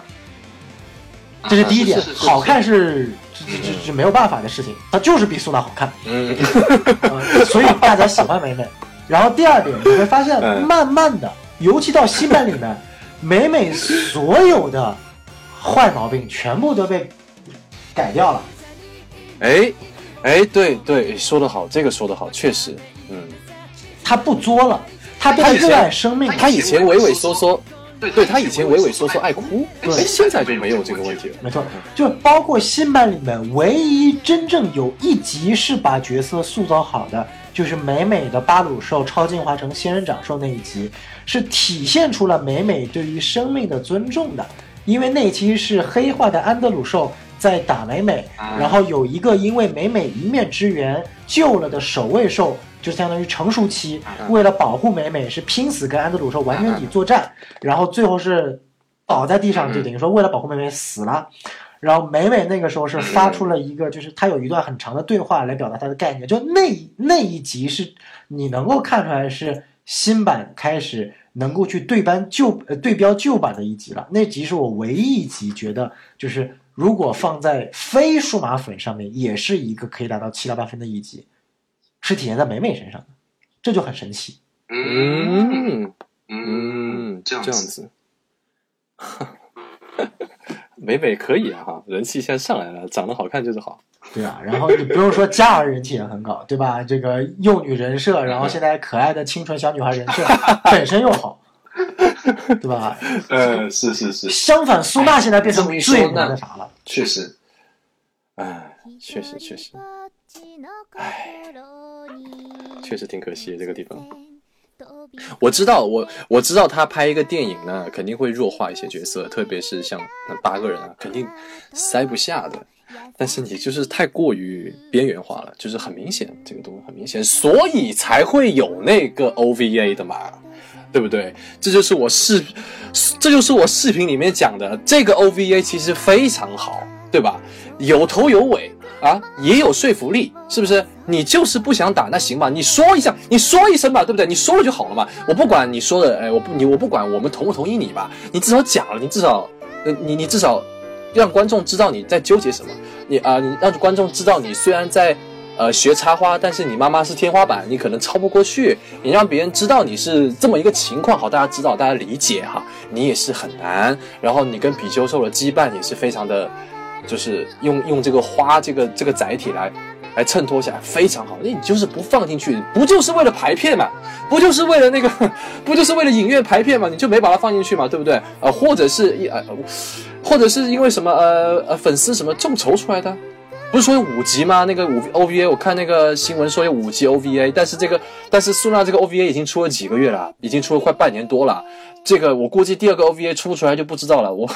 C: 这是第一点，好看是这这这这没有办法的事情，它就是比苏娜好看，嗯，所以大家喜欢美美。然后第二点，你会发现，慢慢的，尤其到新版里面，美美所有的坏毛病全部都被改掉了。
B: 哎，哎，对对，说得好，这个说得好，确实，嗯，
C: 他不作了，他变得热爱生命，
B: 他以前畏畏缩缩。对他以前畏畏缩缩爱哭，
C: 对，
B: 现在就没有这个问题了。
C: 没错，就包括新版里面唯一真正有一集是把角色塑造好的，就是美美的巴鲁兽超进化成仙人掌兽那一集，是体现出了美美对于生命的尊重的。因为那期是黑化的安德鲁兽在打美美，然后有一个因为美美一面之缘救了的守卫兽。就相当于成熟期，为了保护美美，是拼死跟安德鲁兽完全体作战，然后最后是倒在地上，就等于说为了保护美美死了。然后美美那个时候是发出了一个，就是她有一段很长的对话来表达她的概念。就那那一集是你能够看出来是新版开始能够去对班旧呃对标旧版的一集了。那集是我唯一一集觉得就是如果放在非数码粉上面，也是一个可以达到七到八分的一集。是体现在美美身上的，这就很神奇。
B: 嗯嗯，这样这样子，美美可以啊哈，人气现在上来了，长得好看就是好。
C: 对啊，然后你不用说佳儿人气也很高，对吧？这个幼女人设，然后现在可爱的清纯小女孩人设 本身又好，对吧？
B: 呃，是是是。
C: 相反，苏娜现在变成最那啥了，
B: 确实。哎，确实确实，哎，确实挺可惜的这个地方。我知道，我我知道他拍一个电影呢，肯定会弱化一些角色，特别是像那八个人啊，肯定塞不下的。但是你就是太过于边缘化了，就是很明显，这个东西很明显，所以才会有那个 OVA 的嘛，对不对？这就是我视，这就是我视频里面讲的，这个 OVA 其实非常好，对吧？有头有尾啊，也有说服力，是不是？你就是不想打，那行吧，你说一下，你说一声吧，对不对？你说了就好了嘛，我不管你说的，哎，我不，你我不管，我们同不同意你吧，你至少讲了，你至少，你你至少。让观众知道你在纠结什么，你啊，你让观众知道你虽然在，呃，学插花，但是你妈妈是天花板，你可能超不过去。你让别人知道你是这么一个情况，好，大家知道，大家理解哈。你也是很难，然后你跟比丘兽的羁绊也是非常的，就是用用这个花这个这个载体来。来衬托下来非常好，那你就是不放进去，不就是为了排片嘛？不就是为了那个，不就是为了影院排片嘛？你就没把它放进去嘛？对不对？呃，或者是一呃，或者是因为什么呃呃粉丝什么众筹出来的？不是说有五集吗？那个五 OVA，我看那个新闻说有五集 OVA，但是这个但是苏娜这个 OVA 已经出了几个月了，已经出了快半年多了。这个我估计第二个 OVA 出不出来就不知道了。我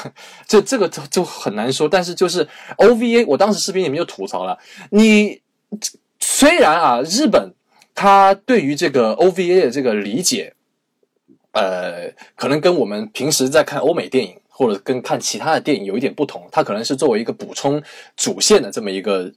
B: 这这个就就很难说。但是就是 OVA，我当时视频里面就吐槽了你。虽然啊，日本他对于这个 OVA 的这个理解，呃，可能跟我们平时在看欧美电影或者跟看其他的电影有一点不同。它可能是作为一个补充主线的这么一个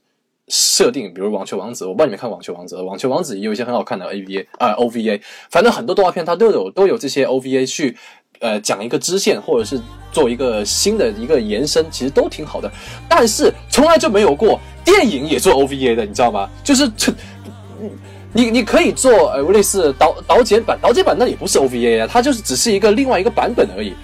B: 设定。比如《网球王子》，我不知道你们看《网球王子》，《网球王子》也有一些很好看的 AVA 啊 OVA。反正很多动画片它都有都有这些 OVA 去呃讲一个支线，或者是做一个新的一个延伸，其实都挺好的。但是从来就没有过。电影也做 OVA 的，你知道吗？就是这，你你可以做呃类似导导剪版，导剪版那也不是 OVA 啊，它就是只是一个另外一个版本而已。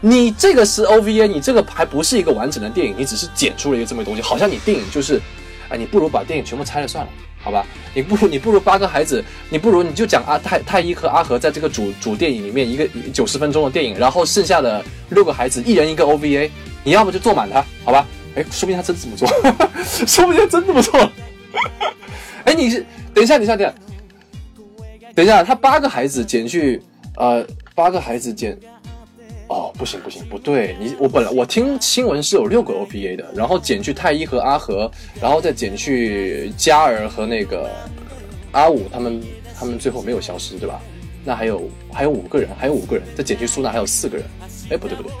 B: 你这个是 OVA，你这个还不是一个完整的电影，你只是剪出了一个这么东西，好像你电影就是，哎，你不如把电影全部拆了算了，好吧？你不如你不如八个孩子，你不如你就讲阿太太一和阿和在这个主主电影里面一个九十分钟的电影，然后剩下的六个孩子一人一个 OVA，你要么就坐满他，好吧？哎，说不定他真这么做，说不定他真这么做。哎，你是等一下，等一下，等一下，等一下，他八个孩子减去，呃，八个孩子减，哦，不行不行，不对，你我本来我听新闻是有六个 OPA 的，然后减去太一和阿和，然后再减去嘉儿和那个阿五，他们他们最后没有消失，对吧？那还有还有五个人，还有五个人，再减去苏娜还有四个人。哎，不对不对。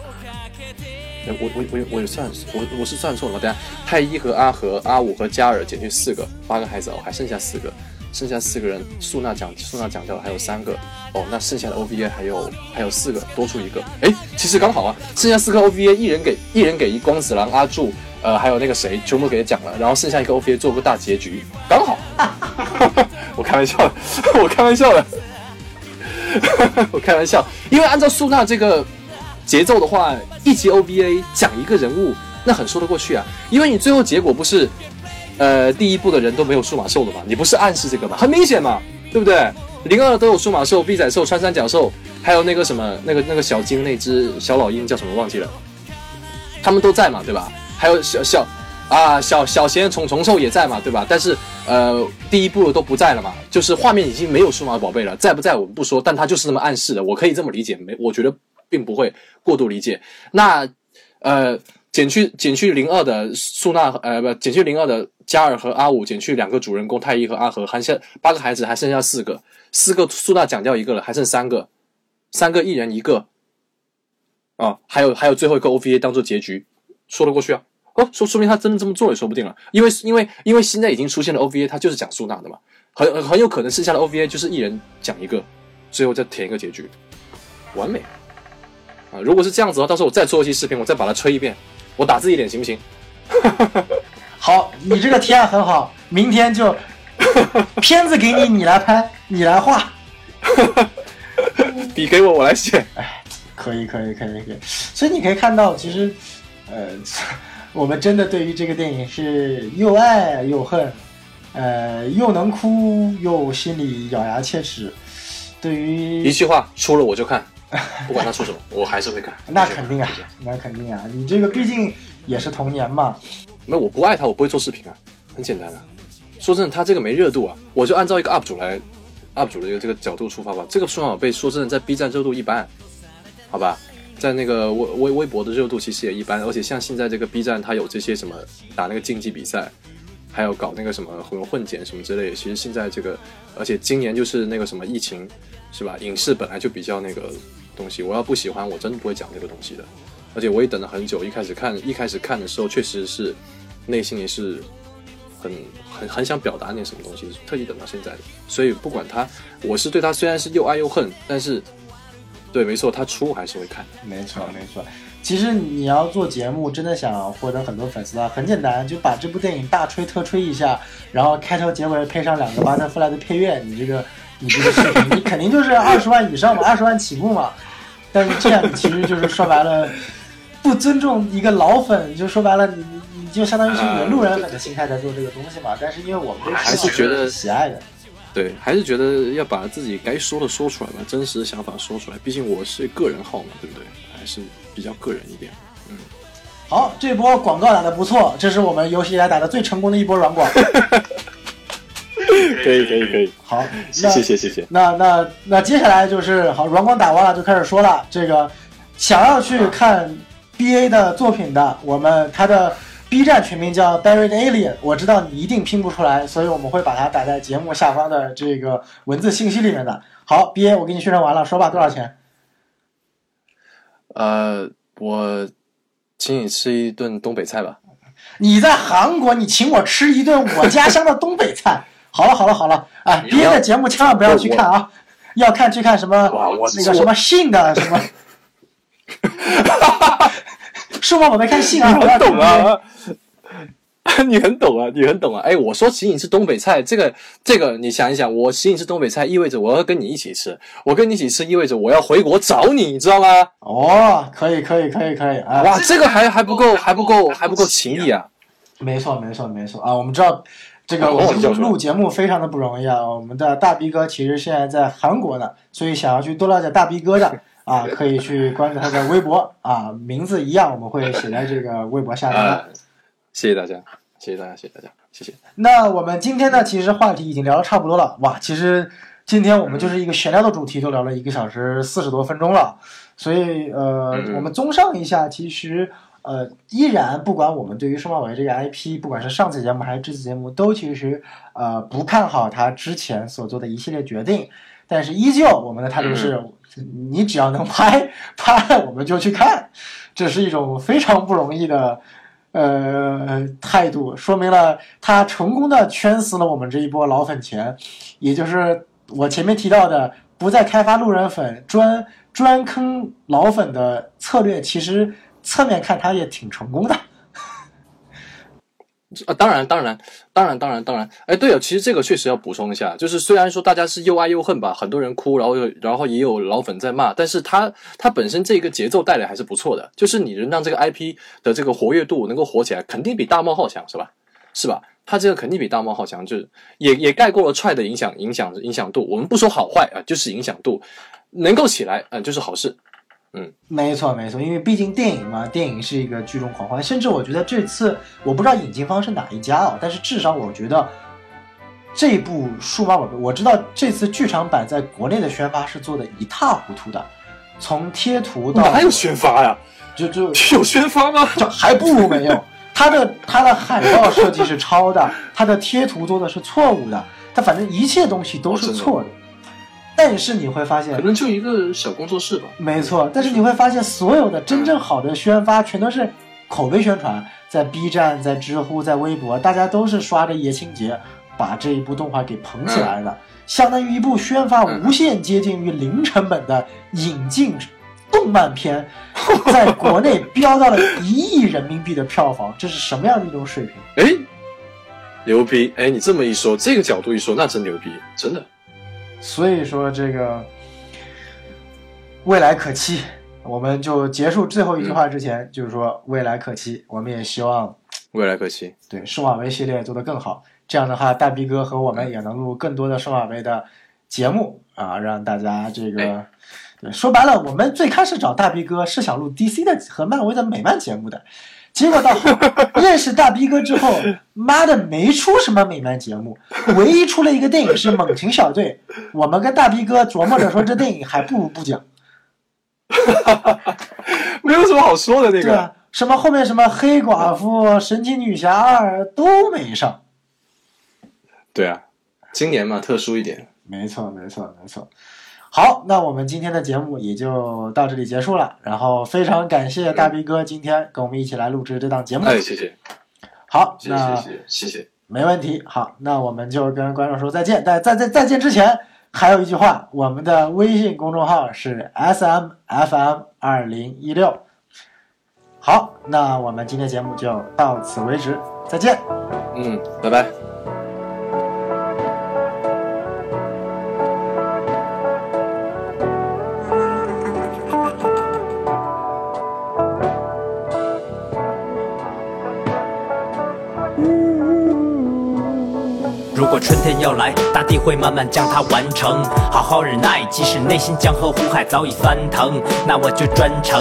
B: 我我我我算我我是算错了，等下太一和阿和阿五和嘉尔减去四个，八个孩子哦，还剩下四个，剩下四个人，素娜讲素娜讲掉了，还有三个哦，那剩下的 OVA 还有还有四个，多出一个，哎，其实刚好啊，剩下四个 OVA，一人给一人给一光子郎阿柱，呃，还有那个谁，全部给他讲了，然后剩下一个 OVA 做个大结局，刚好，我开玩笑的，我开玩笑的，我开玩笑，因为按照素娜这个。节奏的话，一集 OVA 讲一个人物，那很说得过去啊。因为你最后结果不是，呃，第一部的人都没有数码兽的嘛？你不是暗示这个吗？很明显嘛，对不对？零二都有数码兽、臂仔兽、穿山甲兽，还有那个什么，那个那个小金那只小老鹰叫什么忘记了，他们都在嘛，对吧？还有小小啊小小贤虫虫兽也在嘛，对吧？但是呃，第一部都不在了嘛，就是画面已经没有数码宝贝了，在不在我们不说，但他就是这么暗示的，我可以这么理解，没？我觉得。并不会过度理解。那，呃，减去减去零二的苏娜，呃，不，减去零二的加尔和阿五，减去两个主人公太一和阿和，还剩八个孩子，还剩下四个，四个苏娜讲掉一个了，还剩三个，三个一人一个，啊，还有还有最后一个 OVA 当做结局，说得过去啊？哦，说说明他真的这么做也说不定了，因为因为因为现在已经出现了 OVA，他就是讲苏娜的嘛，很很有可能剩下的 OVA 就是一人讲一个，最后再填一个结局，完美。啊，如果是这样子的话，到时候我再做一期视频，我再把它吹一遍，我打字一点行不行？
C: 好，你这个提案很好，明天就 片子给你，你来拍，你来画，
B: 笔给我，我来写。
C: 哎，可以，可以，可以，可以。所以你可以看到，其实，呃，我们真的对于这个电影是又爱又恨，呃，又能哭又心里咬牙切齿。对于
B: 一句话，出了我就看。不管他说什么，我还是会看。
C: 那肯定啊，那肯定啊，你这个毕竟也是童年嘛。
B: 那，我不爱他，我不会做视频啊，很简单啊。说真的，他这个没热度啊，我就按照一个 UP 主来，UP 主的一个这个角度出发吧。这个数码宝贝说真的，在 B 站热度一般，好吧，在那个微微微博的热度其实也一般，而且像现在这个 B 站，它有这些什么打那个竞技比赛，还有搞那个什么混混剪什么之类的。其实现在这个，而且今年就是那个什么疫情，是吧？影视本来就比较那个东西，我要不喜欢，我真的不会讲这个东西的。而且我也等了很久，一开始看一开始看的时候，确实是内心也是很很很想表达点什么东西，特意等到现在的。所以不管他，我是对他虽然是又爱又恨，但是对，没错，他出还是会看。
C: 没错，没错。其实你要做节目，真的想获得很多粉丝啊，很简单，就把这部电影大吹特吹一下，然后开头结尾配上两个巴特弗莱的配乐，你这个你这个视频，你肯定就是二十万以上嘛，二十万起步嘛。但是这样其实就是说白了。不尊重一个老粉，就说白了，你你你就相当于是一个路人粉的心态在做这个东西嘛。但是因为我们
B: 还是觉得
C: 喜爱的，
B: 对，还是觉得要把自己该说的说出来吧，真实的想法说出来。毕竟我是个人号嘛，对不对？还是比较个人一点。嗯，
C: 好，这波广告打的不错，这是我们有史以来打的最成功的一波软广。
B: 可以可以可以，
C: 好，
B: 谢谢谢谢。
C: 那那那接下来就是好，软广打完了就开始说了，这个想要去看。B A 的作品的，我们他的 B 站全名叫 Buried Alien，我知道你一定拼不出来，所以我们会把它打在节目下方的这个文字信息里面的。好，B A 我给你宣传完了，说吧，多少钱？
B: 呃，我请你吃一顿东北菜吧。
C: 你在韩国，你请我吃一顿我家乡的东北菜。好了好了好了，哎别的节目千万不要去看啊，要看去看什么那个什么信的什么。数码宝贝看信啊，
B: 我懂啊，你很懂啊，你很懂啊。哎，我说请你吃东北菜，这个这个，你想一想，我请你吃东北菜，意味着我要跟你一起吃，我跟你一起吃，意味着我要回国找你，你知道吗？
C: 哦，可以，可以，可以，可以。
B: 哇，这个还还不够，还不够，还不够情谊啊！
C: 没错，没错，没错啊！我们知道这个我们录节目非常的不容易啊。我们的大逼哥其实现在在韩国呢，所以想要去多了解大逼哥的。啊，可以去关注他的微博啊，名字一样，我们会写在这个微博下面。
B: 谢谢大家，谢谢大家，谢谢大家，谢谢。
C: 那我们今天呢，其实话题已经聊的差不多了。哇，其实今天我们就是一个闲聊的主题，都聊了一个小时四十多分钟了。所以呃，我们综上一下，其实呃，依然不管我们对于数码宝贝这个 IP，不管是上次节目还是这次节目，都其实呃不看好他之前所做的一系列决定。但是依旧，我们的态度是。你只要能拍拍，我们就去看，这是一种非常不容易的呃态度，说明了他成功的圈死了我们这一波老粉钱，也就是我前面提到的不再开发路人粉，专专坑老粉的策略，其实侧面看他也挺成功的。
B: 啊，当然，当然，当然，当然，当然，哎，对了，其实这个确实要补充一下，就是虽然说大家是又爱又恨吧，很多人哭，然后又然后也有老粉在骂，但是他他本身这个节奏带来还是不错的，就是你能让这个 IP 的这个活跃度能够火起来，肯定比大冒号强，是吧？是吧？他这个肯定比大冒号强，就是也也盖过了踹的影响影响影响度，我们不说好坏啊，就是影响度能够起来，嗯，就是好事。嗯，
C: 没错没错，因为毕竟电影嘛，电影是一个聚众狂欢，甚至我觉得这次我不知道引进方是哪一家哦，但是至少我觉得这部数码宝贝，我知道这次剧场版在国内的宣发是做的一塌糊涂的，从贴图到
B: 哪有宣发呀？
C: 就就
B: 有宣发吗？
C: 就还不如没有。它的它的海报设计是抄的，它的贴图做的是错误的，它反正一切东西都是错的。但是你会发现，
B: 可能就一个小工作室吧。
C: 没错，但是你会发现，所有的真正好的宣发全都是口碑宣传，在 B 站、在知乎、在微博，大家都是刷着叶青杰把这一部动画给捧起来的，相当于一部宣发无限接近于零成本的引进动漫片，在国内飙到了一亿人民币的票房，这是什么样的一种水平？
B: 哎，牛逼！哎，你这么一说，这个角度一说，那真牛逼，真的。
C: 所以说这个未来可期，我们就结束最后一句话之前，就是说未来可期，我们也希望
B: 未来可期，
C: 对数码维系列做得更好。这样的话，大逼哥和我们也能录更多的数码维的节目啊，让大家这个对，说白了，我们最开始找大逼哥是想录 DC 的和漫威的美漫节目的，结果到认识大逼哥之后，妈的没出什么美男节目，唯一出了一个电影是《猛禽小队》，我们跟大逼哥琢磨着说这电影还不如不讲。
B: 没有什么好说的那个。
C: 对啊，什么后面什么黑寡妇、神奇女侠二都没上。
B: 对啊，今年嘛特殊一点。
C: 没错，没错，没错。好，那我们今天的节目也就到这里结束了。然后非常感谢大逼哥今天跟我们一起来录制这档节目。
B: 哎，谢谢。
C: 好，
B: 谢谢，谢谢，谢谢。
C: 没问题。好，那我们就跟观众说再见。但在在再见之前，还有一句话，我们的微信公众号是 S M F M 二零一六。好，那我们今天节目就到此为止，再见。
B: 嗯，拜拜。
A: 要来，大地会慢慢将它完成。好好忍耐，即使内心江河湖海早已翻腾，那我就专程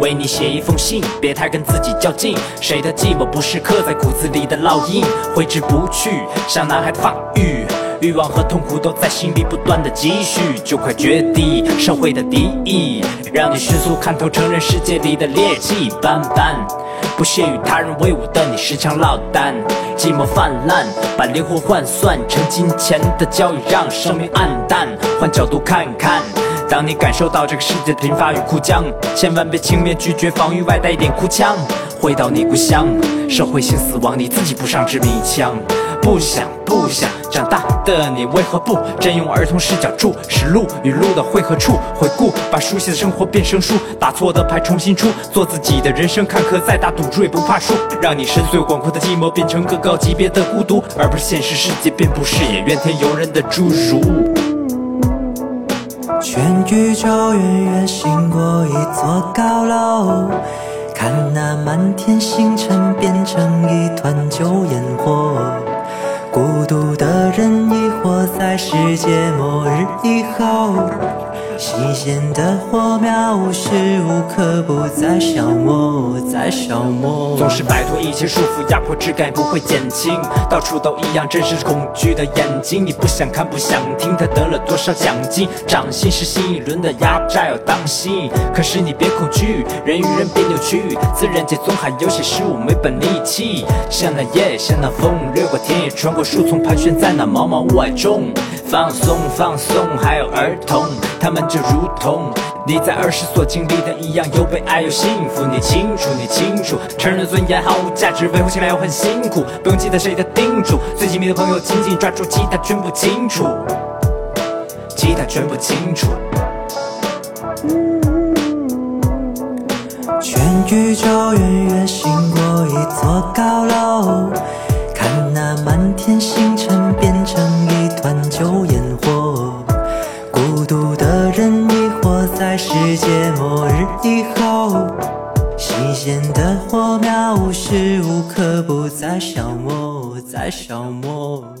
A: 为你写一封信。别太跟自己较劲，谁的寂寞不是刻在骨子里的烙印，挥之不去，像男孩的发育。欲望和痛苦都在心里不断的积蓄，就快绝地社会的敌意，让你迅速看透成人世界里的劣迹斑斑。不屑与他人为伍的你时常落单，寂寞泛滥，把灵魂换算成金钱的交易，让生命黯淡。换角度看看，当你感受到这个世界的贫乏与枯僵，千万别轻蔑拒绝防御外带一点哭腔。回到你故乡，社会性死亡，你自己不上致命一枪。不想不想长大的你，为何不真用儿童视角注视路与路的汇合处？回顾，把熟悉的生活变成书，打错的牌重新出，做自己的人生，看客再大赌注也不怕输，让你深邃广阔的寂寞变成更高级别的孤独，而不是现实世界遍布视野怨天尤人的侏儒。
D: 全宇宙远远行过一座高楼，看那满天星辰变成一团旧烟火。孤独的人已活在世界末日以后，新鲜的火苗无时无刻不在消磨，在消磨。
A: 总是摆脱一切束缚，压迫质感不会减轻。到处都一样，真实是恐惧的眼睛。你不想看，不想听，他得了多少奖金？掌心是新一轮的压榨，要当心。可是你别恐惧，人与人别扭曲，自然界总还有些事物没本力气。像那夜，像那风，掠过田野，穿过树丛，盘旋在那茫茫雾霭中。放松，放松，还有儿童，他们就如同你在儿时所经历的一样，又被爱又幸福。你清楚，你清楚，成人的尊严毫无价值，维护起来又很辛苦。不用记得谁的叮嘱，最亲密的朋友紧紧抓住，其他全部清楚，其他全部清楚。
D: 全宇宙远远行过一座高楼，间的火苗无时无刻不在消磨，在消磨。